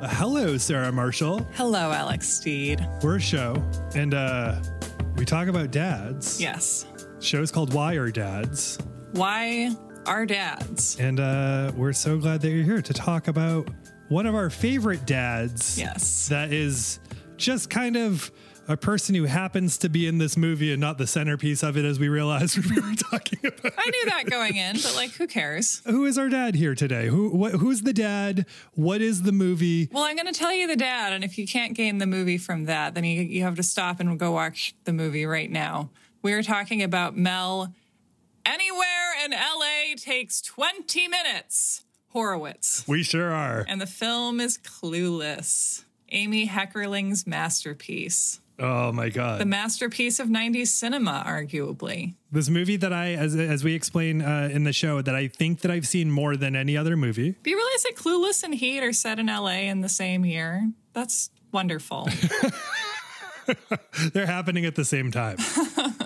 Hello, Sarah Marshall. Hello, Alex Steed. We're a show, and uh, we talk about dads. Yes. Show's called Why Are Dads? Why are dads? And uh, we're so glad that you're here to talk about one of our favorite dads. Yes. That is just kind of a person who happens to be in this movie and not the centerpiece of it, as we realized we were talking about. I knew that going in, but like, who cares? Who is our dad here today? Who? What, who's the dad? What is the movie? Well, I'm going to tell you the dad, and if you can't gain the movie from that, then you, you have to stop and go watch the movie right now. We're talking about Mel. Anywhere in LA takes 20 minutes. Horowitz. We sure are. And the film is Clueless, Amy Heckerling's masterpiece. Oh my god. The masterpiece of 90s cinema, arguably. This movie that I, as as we explain uh, in the show, that I think that I've seen more than any other movie. Do you realize that Clueless and Heat are set in LA in the same year? That's wonderful. They're happening at the same time.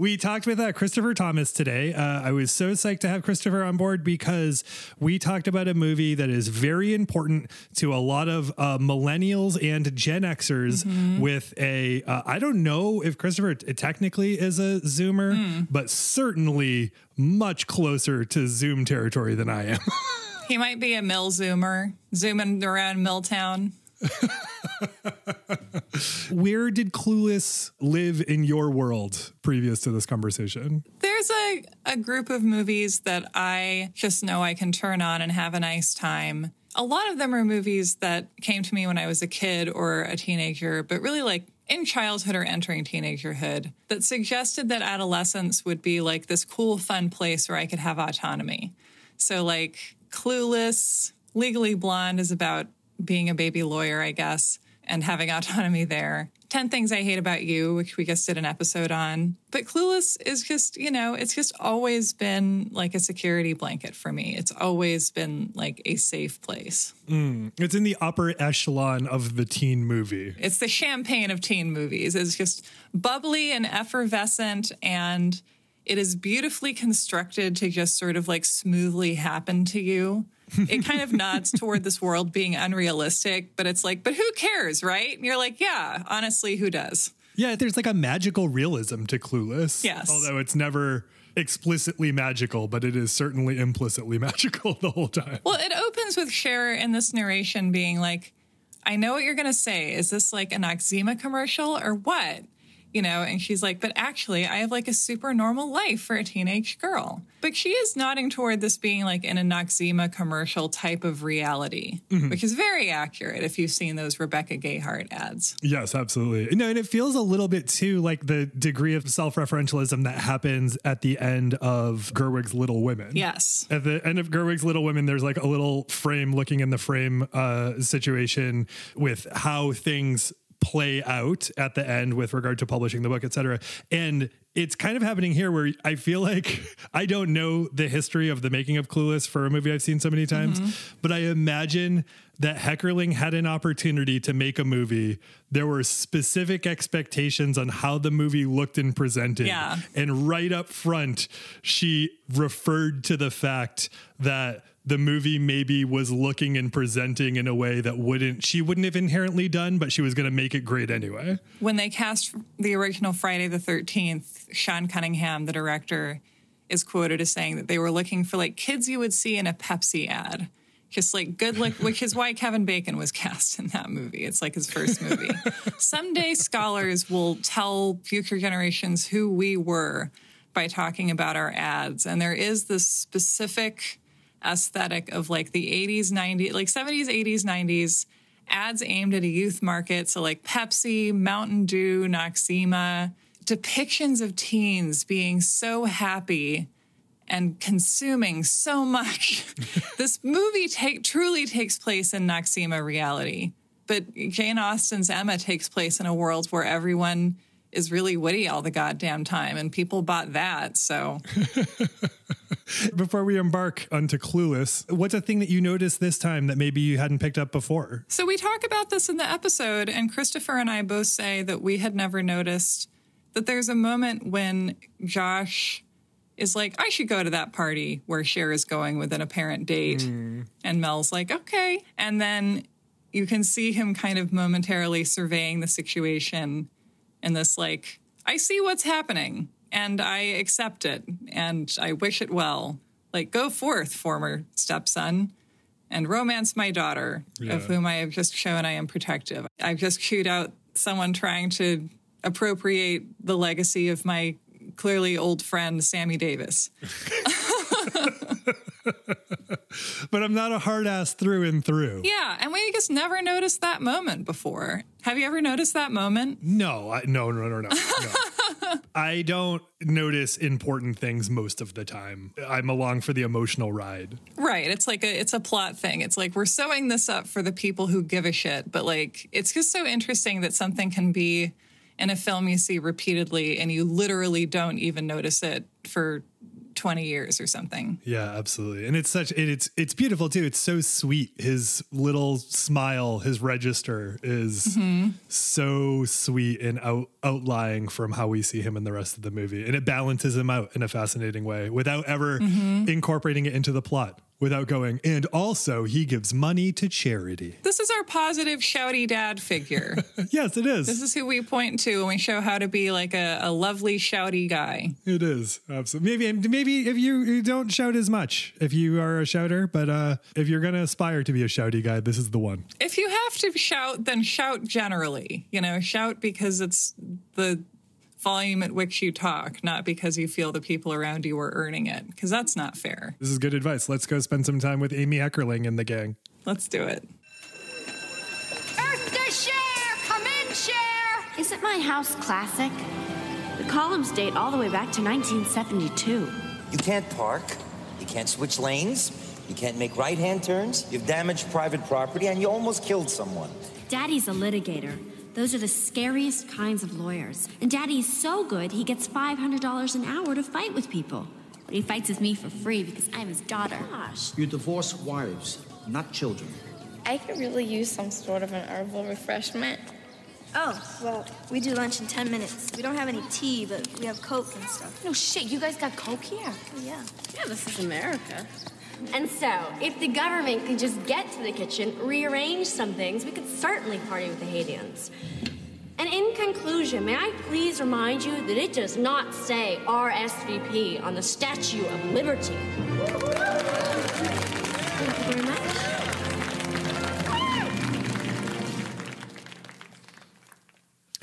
we talked with uh, Christopher Thomas today. Uh, I was so psyched to have Christopher on board because we talked about a movie that is very important to a lot of uh, millennials and Gen Xers. With a, uh, I don't know if Christopher t- technically is a Zoomer, but certainly much closer to Zoom territory than I am. he might be a mill zoomer, zooming around Milltown. Where did Clueless live in your world previous to this conversation? There's a, a group of movies that I just know I can turn on and have a nice time. A lot of them are movies that came to me when I was a kid or a teenager, but really like in childhood or entering teenagerhood that suggested that adolescence would be like this cool, fun place where I could have autonomy. So, like, Clueless, Legally Blonde is about being a baby lawyer, I guess, and having autonomy there. 10 Things I Hate About You, which we just did an episode on. But Clueless is just, you know, it's just always been like a security blanket for me. It's always been like a safe place. Mm, it's in the upper echelon of the teen movie. It's the champagne of teen movies. It's just bubbly and effervescent and it is beautifully constructed to just sort of like smoothly happen to you. It kind of nods toward this world being unrealistic, but it's like, but who cares, right? And you're like, yeah, honestly, who does? Yeah, there's like a magical realism to Clueless. Yes. Although it's never explicitly magical, but it is certainly implicitly magical the whole time. Well, it opens with Cher in this narration being like, I know what you're going to say. Is this like an Noxzema commercial or what? You know, and she's like, but actually, I have like a super normal life for a teenage girl. But she is nodding toward this being like in a Noxzema commercial type of reality, which is very accurate if you've seen those Rebecca Gayheart ads. Yes, absolutely. No, and it feels a little bit too like the degree of self-referentialism that happens at the end of Gerwig's Little Women. Yes. At the end of Gerwig's Little Women, there's like a little frame looking in the frame uh, situation with how things play out at the end with regard to publishing the book, et cetera. And it's kind of happening here where I feel like I don't know the history of the making of Clueless for a movie I've seen so many times, mm-hmm. but I imagine that Heckerling had an opportunity to make a movie. There were specific expectations on how the movie looked and presented. Yeah. And right up front, she referred to the fact that the movie maybe was looking and presenting in a way that wouldn't she wouldn't have inherently done, but she was going to make it great anyway. when they cast the original Friday the 13th, Sean Cunningham, the director, is quoted as saying that they were looking for like kids you would see in a Pepsi ad. Just like good look, which is why Kevin Bacon was cast in that movie. It's like his first movie. Someday scholars will tell future generations who we were by talking about our ads. And there is this specific aesthetic of like the 80s, 90s, like 70s, 80s, 90s ads aimed at a youth market. So, like Pepsi, Mountain Dew, Noxzema, depictions of teens being so happy and consuming so much. this movie take, truly takes place in Noxzema reality. But Jane Austen's Emma takes place in a world where everyone is really witty all the goddamn time, and people bought that. So, Before we embark onto Clueless, what's a thing that you noticed this time that maybe you hadn't picked up before? So we talk about this in the episode, and Christopher and I both say that we had never noticed that there's a moment when Josh is like, I should go to that party where Cher is going with an apparent date. Mm. And Mel's like, okay. And then you can see him kind of momentarily surveying the situation in this like, I see what's happening and I accept it and I wish it well. Like, go forth, former stepson, and romance my daughter, Yeah. of whom I have just shown I am protective. I've just chewed out someone trying to appropriate the legacy of my clearly old friend, Sammy Davis. But I'm not a hard ass through and through. Yeah, and we just never noticed that moment before. Have you ever noticed that moment? No, I, no, no, no, no. no. I don't notice important things most of the time. I'm along for the emotional ride. Right. It's like a it's a plot thing. It's like we're sewing this up for the people who give a shit, but like it's just so interesting that something can be in a film you see repeatedly and you literally don't even notice it for 20 years or something. Yeah, absolutely. And it's such it, it's it's beautiful too. It's so sweet. His little smile, his register is mm-hmm. so sweet and out outlying from how we see him in the rest of the movie. And it balances him out in a fascinating way without ever mm-hmm. incorporating it into the plot. Without going, and also he gives money to charity. This is our positive shouty dad figure. Yes, it is. this is who we point to when we show how to be like a, a lovely shouty guy. It is absolutely maybe maybe if you, you don't shout as much if you are a shouter, but uh, if you're gonna aspire to be a shouty guy, this is the one. If you have to shout, then shout generally. You know, shout because it's the volume at which you talk, not because you feel the people around you are earning it, because that's not fair. This is good advice. Let's go spend some time with Amy Heckerling and the gang. Let's do it. Earth to Cher! Come in, Cher! Isn't my house classic? The columns date all the way back to 1972. You can't park. You can't switch lanes. You can't make right hand turns. You've damaged private property and you almost killed someone. Daddy's a litigator. Those are the scariest kinds of lawyers. And Daddy's so good, he gets $500 an hour to fight with people. But he fights with me for free because I'm his daughter. Gosh. You divorce wives, not children. I could really use some sort of an herbal refreshment. Oh, well, we do lunch in 10 minutes. We don't have any tea, but we have Coke and stuff. No shit, you guys got Coke here? Oh, yeah. Yeah, this is America. And so, if the government could just get to the kitchen, rearrange some things, we could certainly party with the Haitians. And in conclusion, may I please remind you that it does not say RSVP on the Statue of Liberty.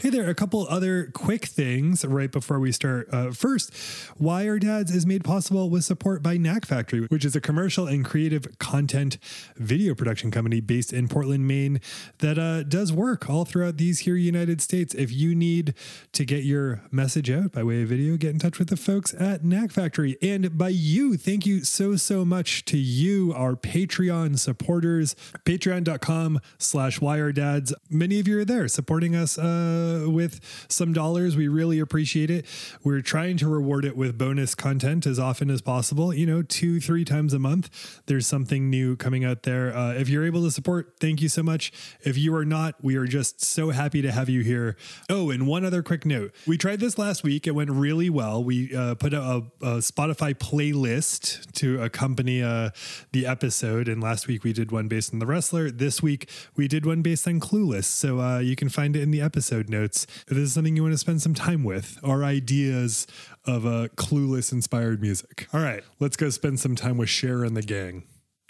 Hey there, a couple other quick things right before we start. Uh, first, Why Are Dads is made possible with support by Knack Factory, which is a commercial and creative content video production company based in Portland, Maine, that uh, does work all throughout these here United States. If you need to get your message out by way of video, get in touch with the folks at Knack Factory. And by you, thank you so, so much to you, our Patreon supporters, patreon.com slash Why Are Dads. Many of you are there supporting us uh, with some dollars. We really appreciate it. We're trying to reward it with bonus content as often as possible. You know, two, three times a month, there's something new coming out there. Uh, if you're able to support, thank you so much. If you are not, we are just so happy to have you here. Oh, and one other quick note. We tried this last week. It went really well. We uh, put a, a Spotify playlist to accompany uh, the episode. And last week we did one based on The Wrestler. This week we did one based on Clueless. So uh, you can find it in the episode notes. If this is something you want to spend some time with, our ideas of a Clueless inspired music. All right, let's go spend some time with Cher and the gang.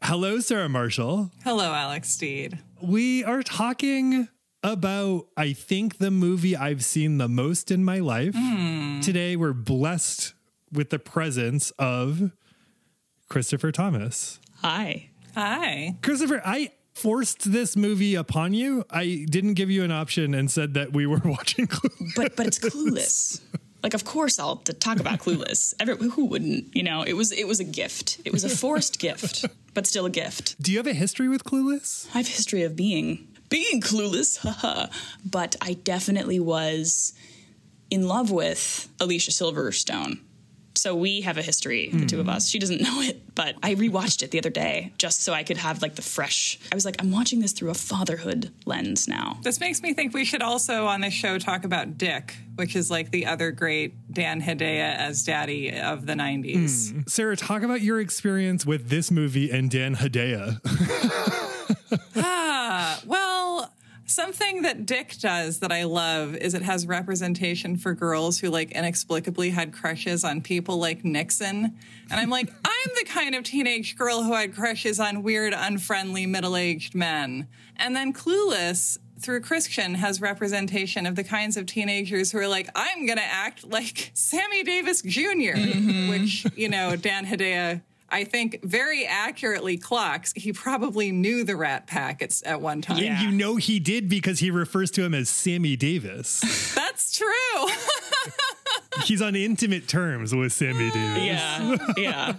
Hello, Sarah Marshall. Hello, Alex Steed. We are talking about, I think, the movie I've seen the most in my life. Hmm. Today, we're blessed with the presence of Christopher Thomas. Hi. Hi. Christopher, I forced this movie upon you. I didn't give you an option and said that we were watching Clueless. But but it's clueless. Like of course I'll talk about clueless. Every, who wouldn't? You know, it was it was a gift. It was a forced gift, but still a gift. Do you have a history with Clueless? I have a history of being being clueless, haha. but I definitely was in love with Alicia Silverstone. So we have a history, the two of us. She doesn't know it, but I rewatched it the other day just so I could have like the fresh. I was like, I'm watching this through a fatherhood lens now. This makes me think we should also on this show talk about Dick, which is like the other great Dan Hedaya as daddy of the 90s. Sarah, talk about your experience with this movie and Dan Hedaya. Ah, well, Something that Dick does that I love is it has representation for girls who like inexplicably had crushes on people like Nixon. And I'm like, I'm the kind of teenage girl who had crushes on weird, unfriendly, middle aged men. And then Clueless through Christian has representation of the kinds of teenagers who are like, I'm going to act like Sammy Davis junior mm-hmm. which, you know, Dan Hedaya. I think very accurately clocks. He probably knew the Rat Pack at, at one time. And you know he did because he refers to him as Sammy Davis. That's true. He's on intimate terms with Sammy Davis. Yeah, yeah.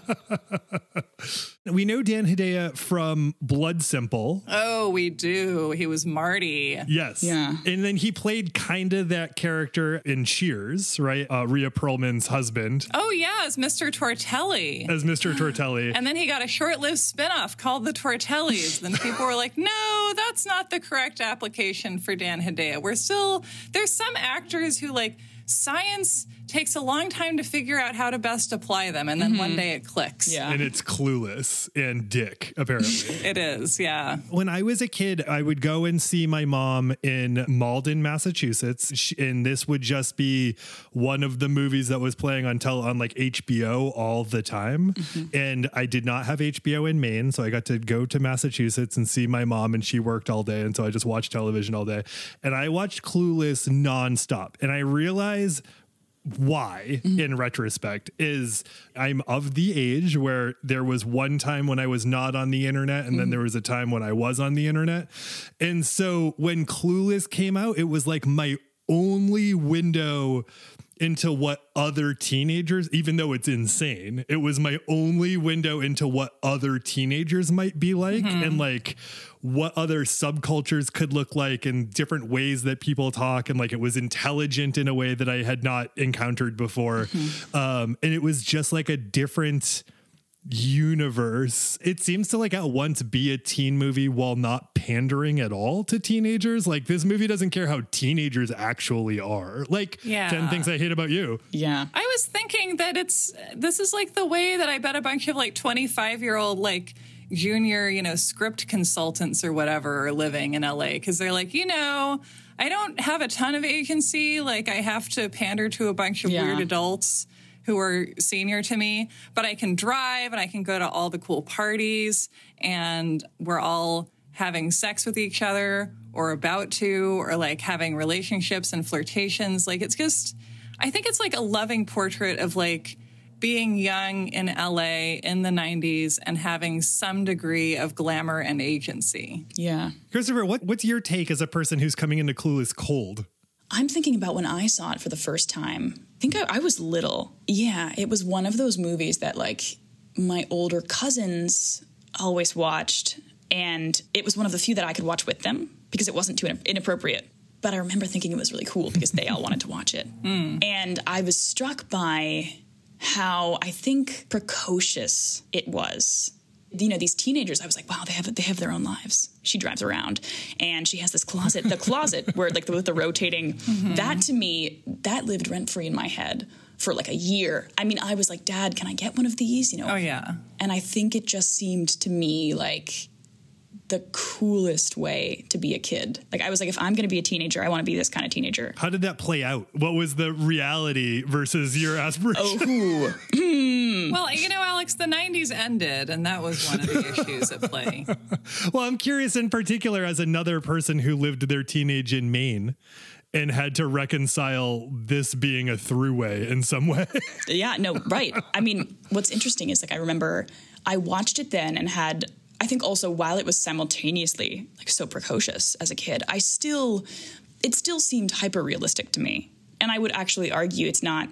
We know Dan Hedaya from Blood Simple. oh, we do. He was Marty. Yes. Yeah. And then he played kind of that character in Cheers, right? Uh, Rhea Perlman's husband Oh, yeah, as Mr. Tortelli. as Mr. Tortelli. And then he got a short lived spinoff called The Tortellis. Then people were like, no, that's not the correct application for Dan Hedaya. We're still, there's some actors who like, science takes a long time to figure out how to best apply them. And then one mm-hmm. day it clicks. Yeah. and it's Clueless and Dick, apparently. It is, yeah. when I was a kid, I would go and see my mom in Malden, Massachusetts, and this would just be one of the movies that was playing on tel- on like HBO all the time. Mm-hmm. And I did not have HBO in Maine, so I got to go to Massachusetts and see my mom, and she worked all day, and so I just watched television all day. And I watched Clueless nonstop, and I realized why mm-hmm. in retrospect is I'm of the age where there was one time when I was not on the internet and then mm-hmm. there was a time when I was on the internet. And so when Clueless came out, it was like my only window into what other teenagers, even though it's insane, it was my only window into what other teenagers might be like and like what other subcultures could look like and different ways that people talk. And like it was intelligent in a way that I had not encountered before. Um, and it was just like a different universe. It seems to like at once be a teen movie while not pandering at all to teenagers. Like this movie doesn't care how teenagers actually are. Like Yeah. 10 things I hate about you. Yeah. I was thinking that it's this is like the way that I bet a bunch of like 25 year old like junior, you know, script consultants or whatever are living in LA because they're like, you know, I don't have a ton of agency. Like I have to pander to a bunch of Yeah. weird adults who are senior to me, but I can drive and I can go to all the cool parties and we're all having sex with each other or about to or like having relationships and flirtations. Like it's just I think it's like a loving portrait of like being young in LA in the 90s and having some degree of glamour and agency. Yeah. Christopher, what, what's your take as a person who's coming into Clueless cold? I'm thinking about when I saw it for the first time. I think I, I was little. Yeah, it was one of those movies that like my older cousins always watched, and it was one of the few that I could watch with them because it wasn't too inappropriate. But I remember thinking it was really cool because they all wanted to watch it, hmm. and I was struck by how I think precocious it was you know these teenagers i was like wow they have they have their own lives she drives around and she has this closet the closet where like with the rotating mm-hmm. that to me that lived rent free in my head for like a year i mean i was like dad can i get one of these you know Oh yeah. and i think it just seemed to me like the coolest way to be a kid like i was like if i'm going to be a teenager i want to be this kind of teenager How did that play out? What was the reality versus your aspiration? Ooh. Mm. Well, you know, Alex, the 90s ended and that was one of the issues at play. Well, I'm curious in particular as another person who lived their teenage in Maine and had to reconcile this being a throughway in some way. Yeah, no, right. I mean, what's interesting is like I remember I watched it then and had I think also while it was simultaneously like so precocious as a kid, I still it still seemed hyper realistic to me. And I would actually argue it's not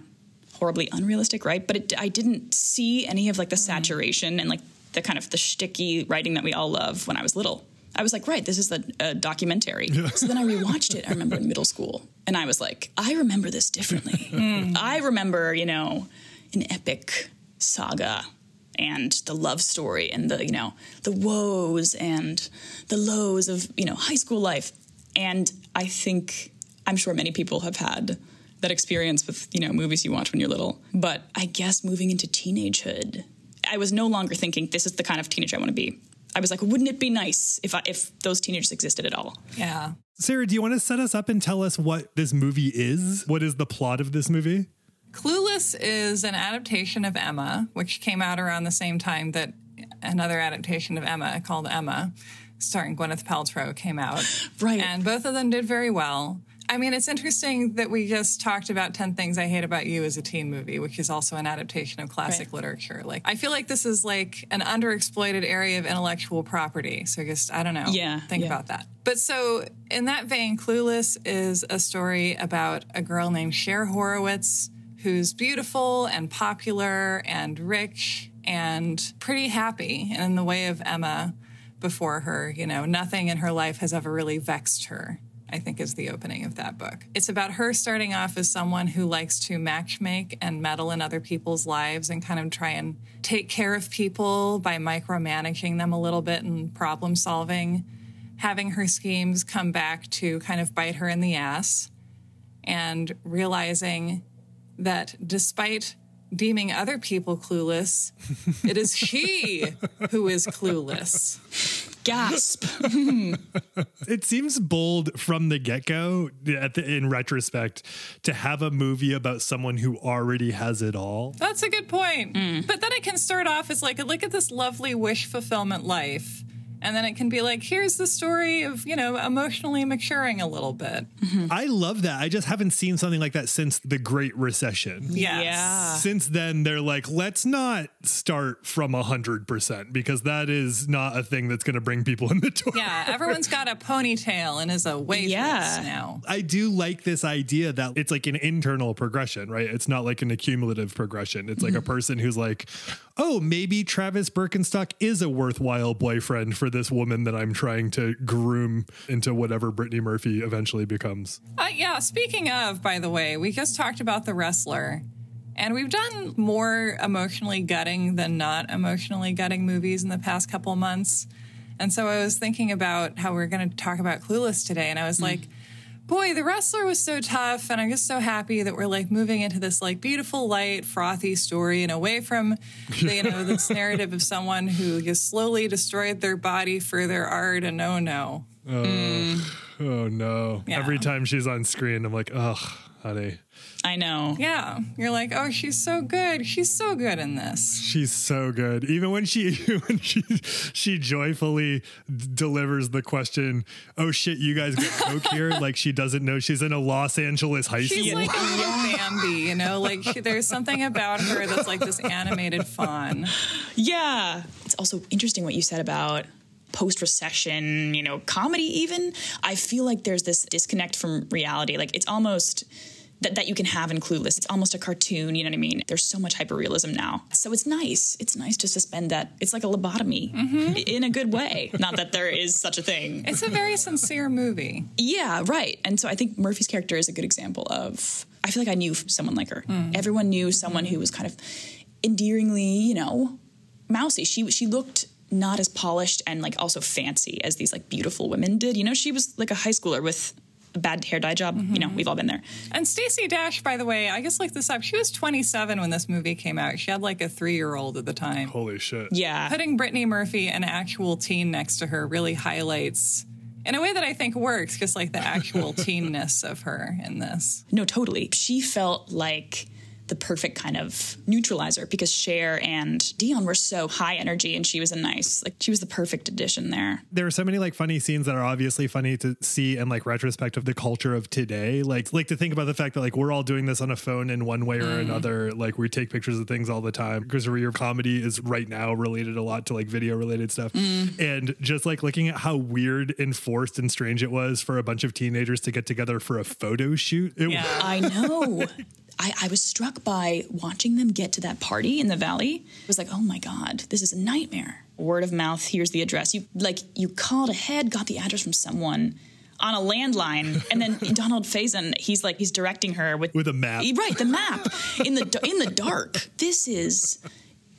horribly unrealistic, right? But it, I didn't see any of like the mm-hmm. saturation and like the kind of the shticky writing that we all love when I was little. I was like, right, this is a, a documentary. So then I rewatched it. I remember in middle school, and I was like, I remember this differently. Mm. I remember, you know, an epic saga and the love story and the, you know, the woes and the lows of, you know, high school life. And I think I'm sure many people have had that experience with, you know, movies you watch when you're little. But I guess moving into teenagehood, I was no longer thinking this is the kind of teenager I want to be. I was like, wouldn't it be nice if I, if those teenagers existed at all? Yeah. Sarah, do you want to set us up and tell us what this movie is? What is the plot of this movie? Clueless is an adaptation of Emma, which came out around the same time that another adaptation of Emma called Emma, starring Gwyneth Paltrow, came out. Right. And both of them did very well. I mean, it's interesting that we just talked about 10 Things I Hate About You as a teen movie, which is also an adaptation of classic Right. literature. Like, I feel like this is like an underexploited area of intellectual property. So just, I don't know. Yeah, Think yeah. about that. But so, in that vein, Clueless is a story about a girl named Cher Horowitz who's beautiful and popular and rich and pretty happy. And in the way of Emma before her, you know, nothing in her life has ever really vexed her. I think is the opening of that book. It's about her starting off as someone who likes to matchmake and meddle in other people's lives and kind of try and take care of people by micromanaging them a little bit and problem solving, having her schemes come back to kind of bite her in the ass, and realizing that despite deeming other people clueless, it is she who is clueless. Gasp. It seems bold from the get go, in retrospect, to have a movie about someone who already has it all. That's a good point. Mm. But then it can start off as like, look at this lovely wish fulfillment life. And then it can be like, here's the story of, you know, emotionally maturing a little bit. Mm-hmm. I love that. I just haven't seen something like that since the Great Recession. Yes. Yeah. Since then, they're like, let's not start from 100% because that is not a thing that's going to bring people in the door. Yeah, everyone's got a ponytail and is a waitress Yeah. now. I do like this idea that it's like an internal progression, right? It's not like an accumulative progression. It's like a mm-hmm. person who's like, oh, maybe Travis Birkenstock is a worthwhile boyfriend for this woman that I'm trying to groom into whatever Brittany Murphy eventually becomes. Uh, yeah, speaking of, by the way, we just talked about The Wrestler. And we've done more emotionally gutting than not emotionally gutting movies in the past couple months. And so I was thinking about how we are going to talk about Clueless today. And I was like, boy, The Wrestler was so tough. And I'm just so happy that we're like moving into this like beautiful, light, frothy story and away from, the, you know, this narrative of someone who just slowly destroyed their body for their art. And oh no. Oh, oh no. Yeah. Every time she's on screen, I'm like, ugh, honey. I know. Yeah. You're like, oh, she's so good. She's so good in this. She's so good. Even when she when she she joyfully d- delivers the question, "Oh shit, you guys get coke here?" like she doesn't know she's in a Los Angeles high She's school. She's like a little Bambi, you know, like she, there's something about her that's like this animated fawn. Yeah. It's also interesting what you said about post recession, you know, comedy even. I feel like there's this disconnect from reality. Like it's almost that, that you can have in Clueless. It's almost a cartoon, you know what I mean? There's so much hyperrealism now. So it's nice. It's nice to suspend that. It's like a lobotomy i- mm-hmm. in a good way. Not that there is such a thing. It's a very sincere movie. Yeah, right. And so I think Murphy's character is a good example of. I feel like I knew someone like her. Mm. Everyone knew someone who was kind of endearingly, you know, mousy. She she looked not as polished and like also fancy as these like beautiful women did. You know, she was like a high schooler with a bad hair dye job. You know, mm-hmm. we've all been there. And Stacey Dash, by the way, I just looked this up. She was 27 when this movie came out. She had like a three year old at the time. Holy shit. Yeah. Putting Brittany Murphy, an actual teen, next to her really highlights. In a way that I think works, just like the actual teenness of her in this. No, totally. She felt like the perfect kind of neutralizer because Cher and Dion were so high energy and she was a nice, like she was the perfect addition there. there are so many like funny scenes that are obviously funny to see in like retrospect of the culture of today like like to think about the fact that like we're all doing this on a phone in one way or mm. another like we take pictures of things all the time because your comedy is right now related a lot to like video related stuff mm. and just like looking at how weird and forced and strange it was for a bunch of teenagers to get together for a photo shoot it Yeah. I know. I, I was struck by watching them get to that party in the valley. It was like, oh my God, this is a nightmare. Word of mouth, here's the address. You like you called ahead, got the address from someone on a landline, and then Donald Faison, he's like he's directing her with With a map. Right, the map in the in the dark. This is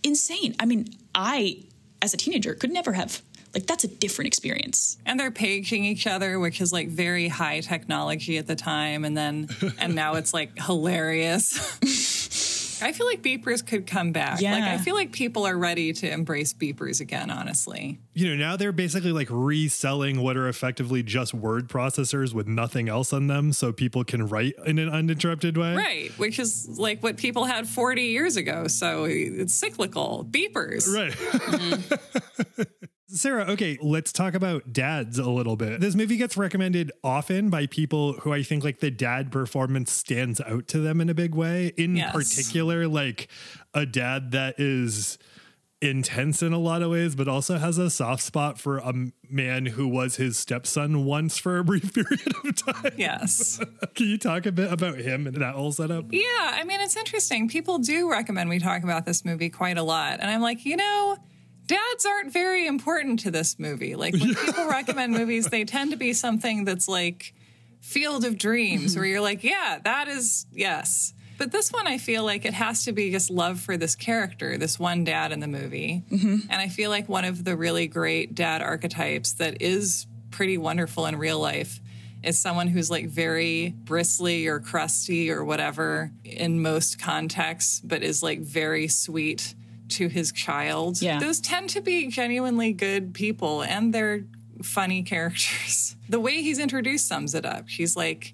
insane. I mean, I as a teenager could never have like that's a different experience. And they're paging each other, which is like very high technology at the time. And then, and now it's like hilarious. I feel like beepers could come back. Yeah. Like I feel like people are ready to embrace beepers again, honestly. You know, now they're basically like reselling what are effectively just word processors with nothing else on them so people can write in an uninterrupted way. Right, which is like what people had 40 years ago. So it's cyclical. Beepers. Right. Mm-hmm. Sarah, okay, let's talk about dads a little bit. This movie gets recommended often by people who I think like the dad performance stands out to them in a big way. In Yes. particular, like a dad that is intense in a lot of ways, but also has a soft spot for a man who was his stepson once for a brief period of time. Yes. Can you talk a bit about him and that whole setup? Yeah, I mean, it's interesting. People do recommend we talk about this movie quite a lot. And I'm like, you know, dads aren't very important to this movie. Like, when people recommend movies, they tend to be something that's like Field of Dreams, where you're like, yeah, that is, yes. But this one, I feel like it has to be just love for this character, this one dad in the movie. Mm-hmm. And I feel like one of the really great dad archetypes that is pretty wonderful in real life is someone who's like very bristly or crusty or whatever in most contexts, but is like very sweet to his child. Yeah. Those tend to be genuinely good people and they're funny characters. The way he's introduced sums it up. He's like,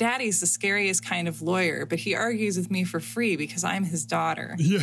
Daddy's the scariest kind of lawyer, but he argues with me for free because I'm his daughter. Yeah.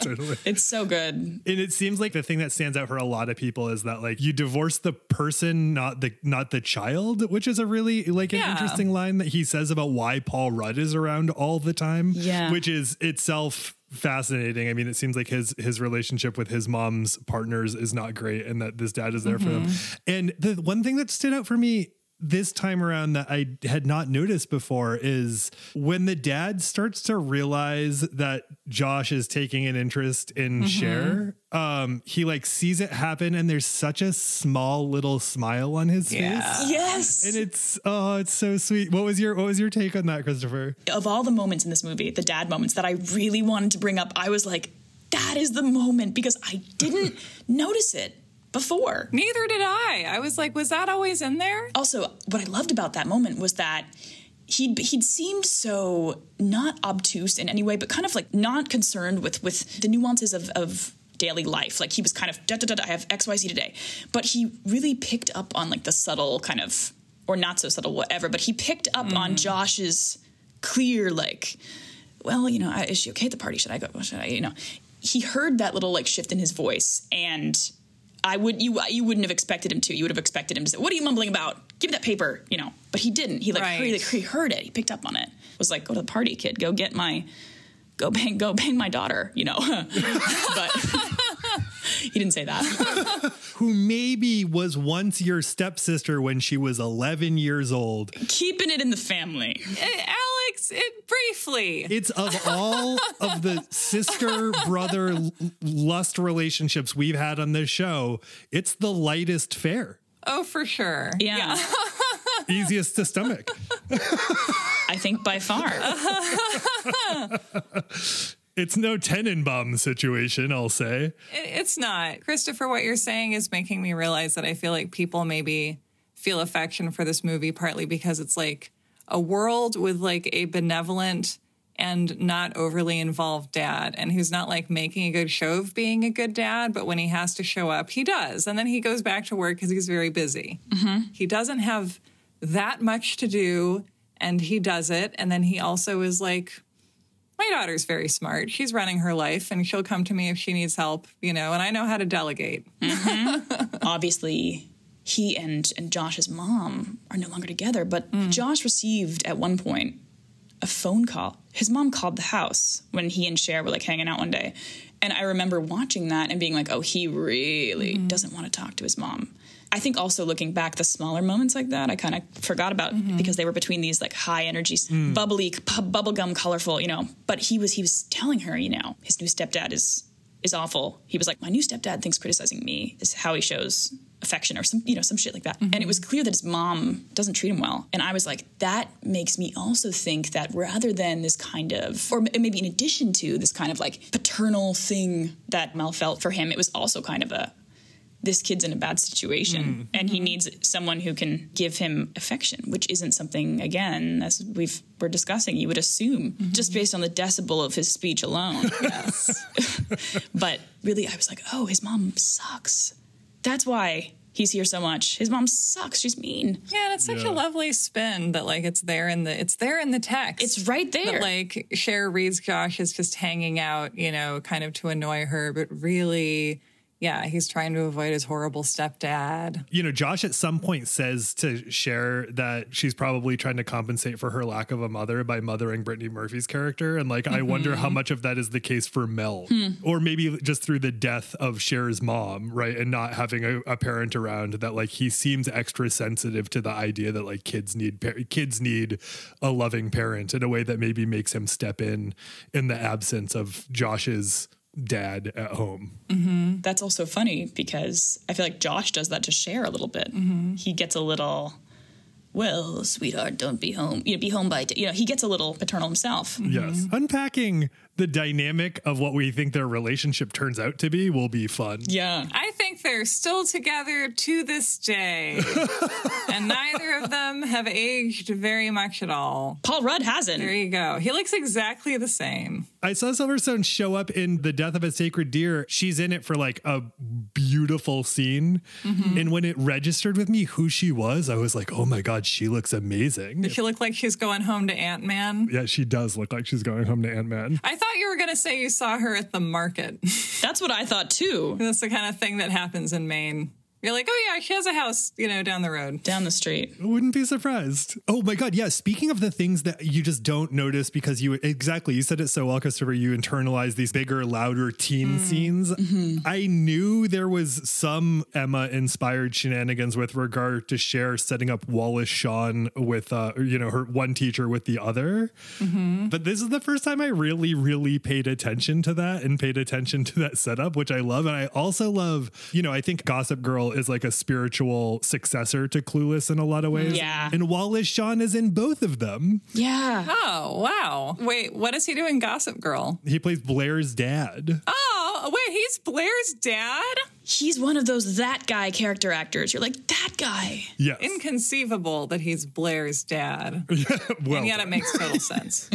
totally. It's so good. And it seems like the thing that stands out for a lot of people is that like you divorce the person, not the not the child, which is a really like an Yeah. interesting line that he says about why Paul Rudd is around all the time. Yeah. Which is itself fascinating. I mean, it seems like his his relationship with his mom's partners is not great and that this dad is there for them. Mm-hmm. And the one thing that stood out for me this time around that I had not noticed before is when the dad starts to realize that Josh is taking an interest in Cher, um, he like sees it happen and there's such a small little smile on his Yeah. face. Yes. And it's oh, it's so sweet. What was your what was your take on that, Christopher? of all the moments in this movie, the dad moments that I really wanted to bring up, I was like, that is the moment because I didn't notice it before. Neither did I. I was like, was that always in there? Also, what I loved about that moment was that he'd he'd seemed so not obtuse in any way, but kind of like not concerned with with the nuances of of daily life. Like he was kind of da da da. I have X Y Z today, but he really picked up on like the subtle kind of or not so subtle whatever. But he picked up on mm. Josh's clear like, well, you know, I- is she okay at the party? Should I go? Should I? You know, he heard that little like shift in his voice and. I would you you wouldn't have expected him to. You would have expected him to say, "What are you mumbling about? Give me that paper," you know. But he didn't. He like Right. he, he heard it. He picked up on it. Was like, "Go to the party, kid. Go get my, go bang, go bang my daughter," you know. but he didn't say that. Who maybe was once your stepsister when she was 11 years old. Keeping it in the family. Eh, Alex, it briefly. It's of all of the sister brother lust relationships we've had on this show, it's the lightest fare, oh, for sure. Yeah, easiest to stomach. I think by far. It's no Tenenbaum situation, I'll say. It's not. Christopher, what you're saying is making me realize that I feel like people maybe feel affection for this movie partly because it's like a world with like a benevolent and not overly involved dad and who's not like making a good show of being a good dad, but when he has to show up, he does. And then he goes back to work because he's very busy. Mm-hmm. He doesn't have that much to do and he does it. And then he also is like, my daughter's very smart. She's running her life and she'll come to me if she needs help, you know, and I know how to delegate. Mm-hmm. obviously he and and Josh's mom are no longer together, but mm. Josh received at one point a phone call. His mom called the house when he and Cher were like hanging out one day. And I remember watching that and being like, "Oh, he really mm-hmm. doesn't want to talk to his mom." I think also looking back, the smaller moments like that, I kind of forgot about mm-hmm. because they were between these like high energy, mm. bubbly, pu- bubblegum, colorful, you know. But he was he was telling her, you know, his new stepdad is is awful. He was like, my new stepdad thinks criticizing me is how he shows affection or some, you know, some shit like that. And it mm-hmm. was clear that his mom doesn't treat him well. And I was like, that makes me also think that rather than this kind of, or maybe in addition to this kind of like paternal thing that Mel felt for him, it was also kind of a this kid's in a bad situation mm. and he mm-hmm. needs someone who can give him affection, which isn't something again as we've we're discussing you would assume mm-hmm. just based on the decibel of his speech alone. Yes. but really I was like, "Oh, his mom sucks." That's why he's here so much. His mom sucks. She's mean. Yeah, and it's such a lovely spin that like it's there in the it's there in the text. It's right there. That like Cher reads Josh is just hanging out, you know, kind of to annoy her, but really, yeah, he's trying to avoid his horrible stepdad. you know, Josh at some point says to Cher that she's probably trying to compensate for her lack of a mother by mothering Brittany Murphy's character. And like, I wonder how mm-hmm. much of that is the case for Mel, hmm. or maybe just through the death of Cher's mom, right? And not having a, a parent around that, like, he seems extra sensitive to the idea that like kids need par- kids need a loving parent in a way that maybe makes him step in in the absence of Josh's dad at home. Mm-hmm. That's also funny because I feel like Josh does that to Cher a little bit. Mm-hmm. He gets a little, well, sweetheart, don't be home. You know, be home by, t-. you know, he gets a little paternal himself. Mm-hmm. Yes. Unpacking the dynamic of what we think their relationship turns out to be will be fun. Yeah. I think they're still together to this day. and neither of them have aged very much at all. Paul Rudd hasn't. There you go. He looks exactly the same. I saw Silverstone show up in The Death of a Sacred Deer. She's in it for like a beautiful scene. Mm-hmm. And when it registered with me who she was, I was like, oh my God, she looks amazing. Does she look like she's going home to Ant Man? Yeah, she does look like she's going home to Ant Man. I thought you were going to say you saw her at the market. That's what I thought too. That's the kind of thing that happens in Maine. You're like, oh yeah, she has a house, you know, down the road. Down the street. Wouldn't be surprised. Oh my God. Yeah. Speaking of the things that you just don't notice because you, exactly, you said it so well, Christopher, you internalize these bigger, louder teen mm. scenes. Mm-hmm. I knew there was some Emma inspired shenanigans with regard to Cher setting up Wallace Shawn with, uh, you know, her one teacher with the other. Mm-hmm. But this is the first time I really, really paid attention to that and paid attention to that setup, which I love. And I also love, you know, I think Gossip Girl is like a spiritual successor to Clueless in a lot of mm. ways. Yeah. And Wallace Shawn is in both of them. Yeah. Oh wow! Wait, what is he doing Gossip Girl? He plays Blair's dad. Oh Oh, wait, he's Blair's dad. He's one of those that guy character actors. You're like, that guy. Yes. Inconceivable that he's Blair's dad, well, and yet it makes total sense.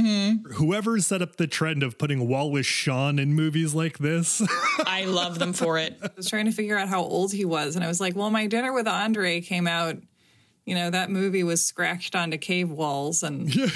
whoever set up the trend of putting Wallace Shawn in movies like this. I love them for it. I was trying to figure out how old he was, and I was like, well, my dinner with Andre came out. You know, that movie was scratched onto cave walls, and yeah,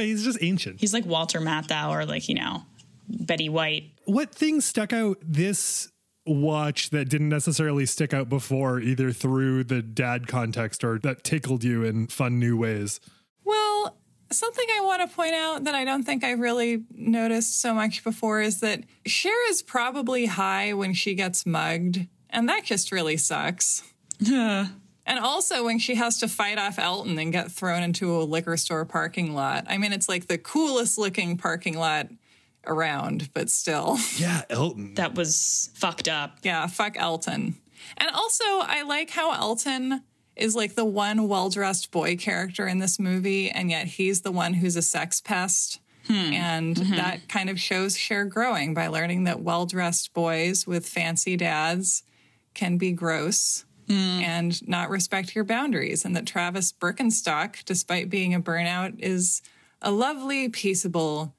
he's just ancient. He's like Walter Matthau or like, you know, Betty White. What things stuck out this watch that didn't necessarily stick out before, either through the dad context or that tickled you in fun new ways? Well, something I want to point out that I don't think I really noticed so much before is that Cher is probably high when she gets mugged, and that just really sucks. And also when she has to fight off Elton and get thrown into a liquor store parking lot. I mean, it's like the coolest looking parking lot around, but still. Yeah, Elton. That was fucked up. Yeah, fuck Elton. And also, I like how Elton is like the one well dressed boy character in this movie, and yet he's the one who's a sex pest. Hmm. And mm-hmm. that kind of shows Cher growing by learning that well dressed boys with fancy dads can be gross and not respect your boundaries. And that Travis Birkenstock, despite being a burnout, is a lovely, peaceable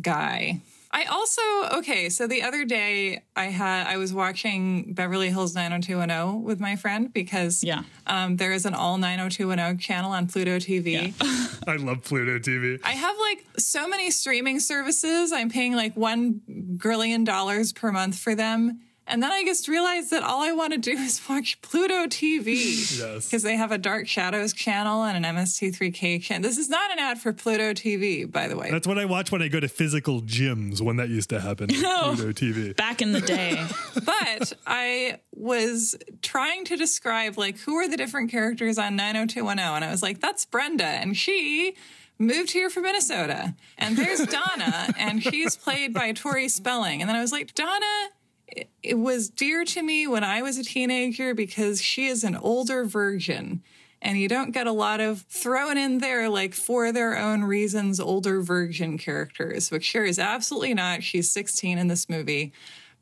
guy. I also okay, so the other day I had I was watching Beverly Hills 90210 with my friend because Yeah. um, there is an all 90210 channel on Pluto TV. I love Pluto TV. I have like so many streaming services. I'm paying like one grillion dollars per month for them. And then I just realized that all I want to do is watch Pluto TV. Yes. Because they have a Dark Shadows channel and an MST3K channel. This is not an ad for Pluto TV, by the way. That's what I watch when I go to physical gyms when that used to happen. on Pluto TV. Back in the day. but I was trying to describe like who are the different characters on 90210 and I was like that's Brenda and she moved here from Minnesota and there's Donna and she's played by Tori Spelling and then I was like Donna it- it was dear to me when I was a teenager because she is an older version and you don't get a lot of thrown in there like for their own reasons older version characters which sure is absolutely not she's 16 in this movie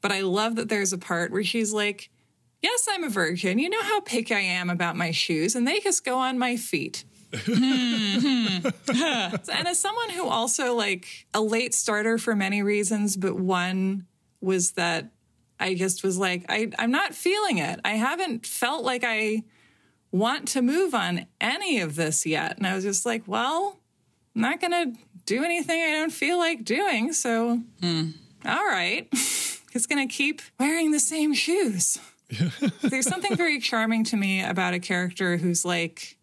But I love that there's a part where she's like, Yes, I'm a virgin. You know how picky I am about my shoes, and they just go on my feet. Mm-hmm. and as someone who also like a late starter for many reasons, but one was that I just was like, I, I'm not feeling it. I haven't felt like I want to move on any of this yet. And I was just like, well, I'm not going to do anything I don't feel like doing. So, hmm. all right. Just going to keep wearing the same shoes. There's something very charming to me about a character who's like,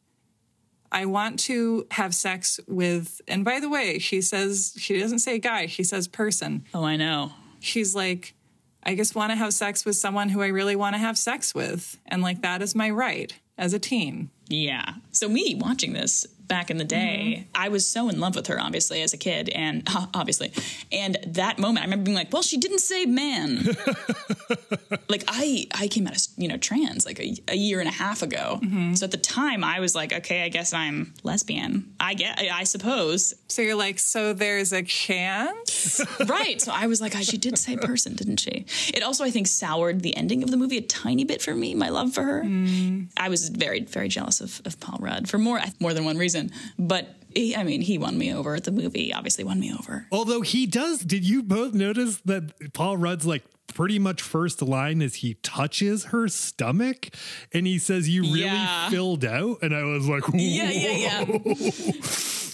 I want to have sex with, and by the way, she says, she doesn't say guy, she says person. Oh, I know. She's like, I just want to have sex with someone who I really want to have sex with. And like, that is my right as a teen. Yeah. So me watching this back in the day, mm-hmm. I was so in love with her, obviously, as a kid, and obviously, and that moment, I remember being like, "Well, she didn't say man." like I, I came out as you know trans like a, a year and a half ago. Mm-hmm. So at the time, I was like, "Okay, I guess I'm lesbian." I get, I, I suppose, So you're like, so there's a chance? right? So I was like, "She did say person, didn't she?" It also, I think, soured the ending of the movie a tiny bit for me. My love for her. Mm. I was very, very jealous of, of Paul Rudd for more, more than one reason. But he, I mean, he won me over the movie. Obviously, won me over. Although he does, did you both notice that Paul Rudd's like pretty much first line is he touches her stomach and he says, You really Yeah. filled out? And I was like, Yeah, yeah, yeah.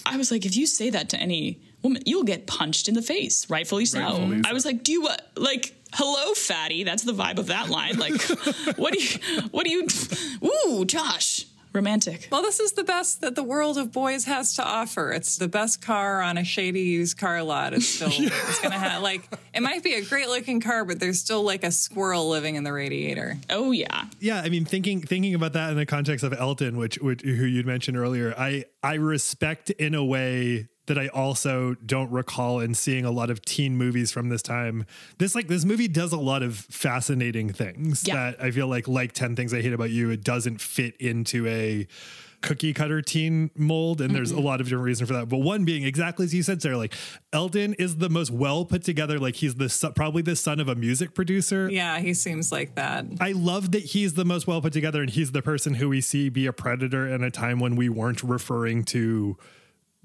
I was like, if you say that to any woman, you'll get punched in the face, rightfully so. Rightfully so. I was like, do you uh, like? Hello, fatty. That's the vibe of that line. Like, what do you? What do you? Ooh, Josh, romantic. Well, this is the best that the world of boys has to offer. It's the best car on a shady used car lot. It's still, it's going to have, like, it might be a great looking car, but there's still like a squirrel living in the radiator. Oh yeah, yeah i mean thinking thinking about that in the context of elton which, which who you'd mentioned earlier i i respect in a way that i also don't recall in seeing a lot of teen movies from this time this like this movie does a lot of fascinating things Yeah. that i feel like like 10 things i hate about you it doesn't fit into a cookie cutter teen mold and there's a lot of different reasons for that but one being exactly as you said sarah like elton is the most well put together like he's the probably the son of a music producer Yeah, he seems like that. I love that he's the most well put together and he's the person who we see be a predator in a time when we weren't referring to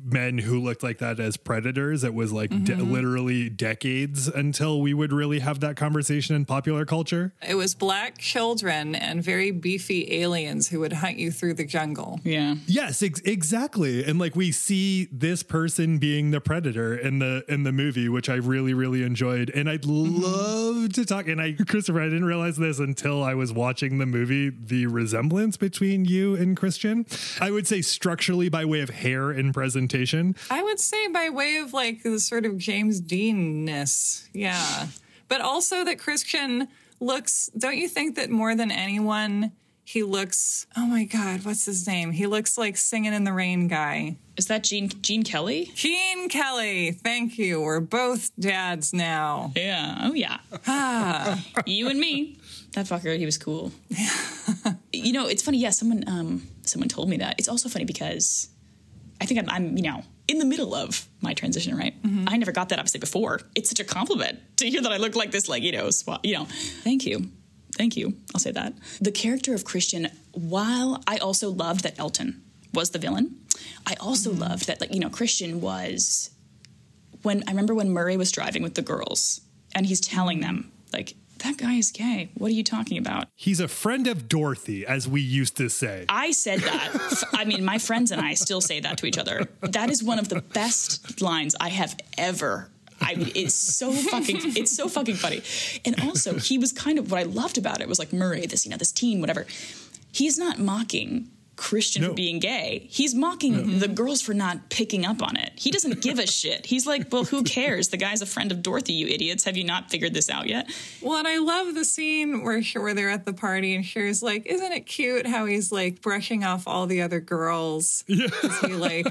men who looked like that as predators. It was like de- mm-hmm. literally decades until we would really have that conversation in popular culture. It was black children and very beefy aliens who would hunt you through the jungle. yeah. Yes, ex- exactly. And like we see this person being the predator in the in the movie, which I really really enjoyed. And I'd mm-hmm. love to talk. And I, Christopher, I didn't realize this until I was watching the movie. The resemblance between you and Christian, I would say structurally by way of hair and presentation. I would say by way of like the sort of James Dean-ness. Yeah. But also that Christian looks, don't you think that more than anyone, he looks, oh my God, what's his name? He looks like Singing in the Rain guy. Is that Gene Gene Kelly? Gene Kelly, thank you. We're both dads now. Yeah. Oh yeah. ah. you and me. That fucker, he was cool. you know, it's funny. Yeah, someone um someone told me that. It's also funny because I think I'm, I'm you know in the middle of my transition. Right. Mm-hmm. I never got that obviously before. It's such a compliment to hear that I look like this. Like you know, you know. Thank you. Thank you. I'll say that. The character of Christian, while I also loved that Elton was the villain, I also mm-hmm. loved that like you know Christian was when I remember when Murray was driving with the girls and he's telling them like that guy is gay. What are you talking about? He's a friend of Dorothy, as we used to say. I said that. I mean, my friends and I still say that to each other. That is one of the best lines I have ever. I mean, it's so fucking, it's so fucking funny. And also, he was kind of what I loved about it was like Murray, this you know, this teen, whatever. He's not mocking Christian No. for being gay. He's mocking the girls for not picking up on it. He doesn't give a shit. He's like, well, who cares? The guy's a friend of Dorothy, you idiots. Have you not figured this out yet? Well, and I love the scene where where they're at the party and Cher's like, "Isn't it cute how he's like brushing off all the other girls?" Yeah, he like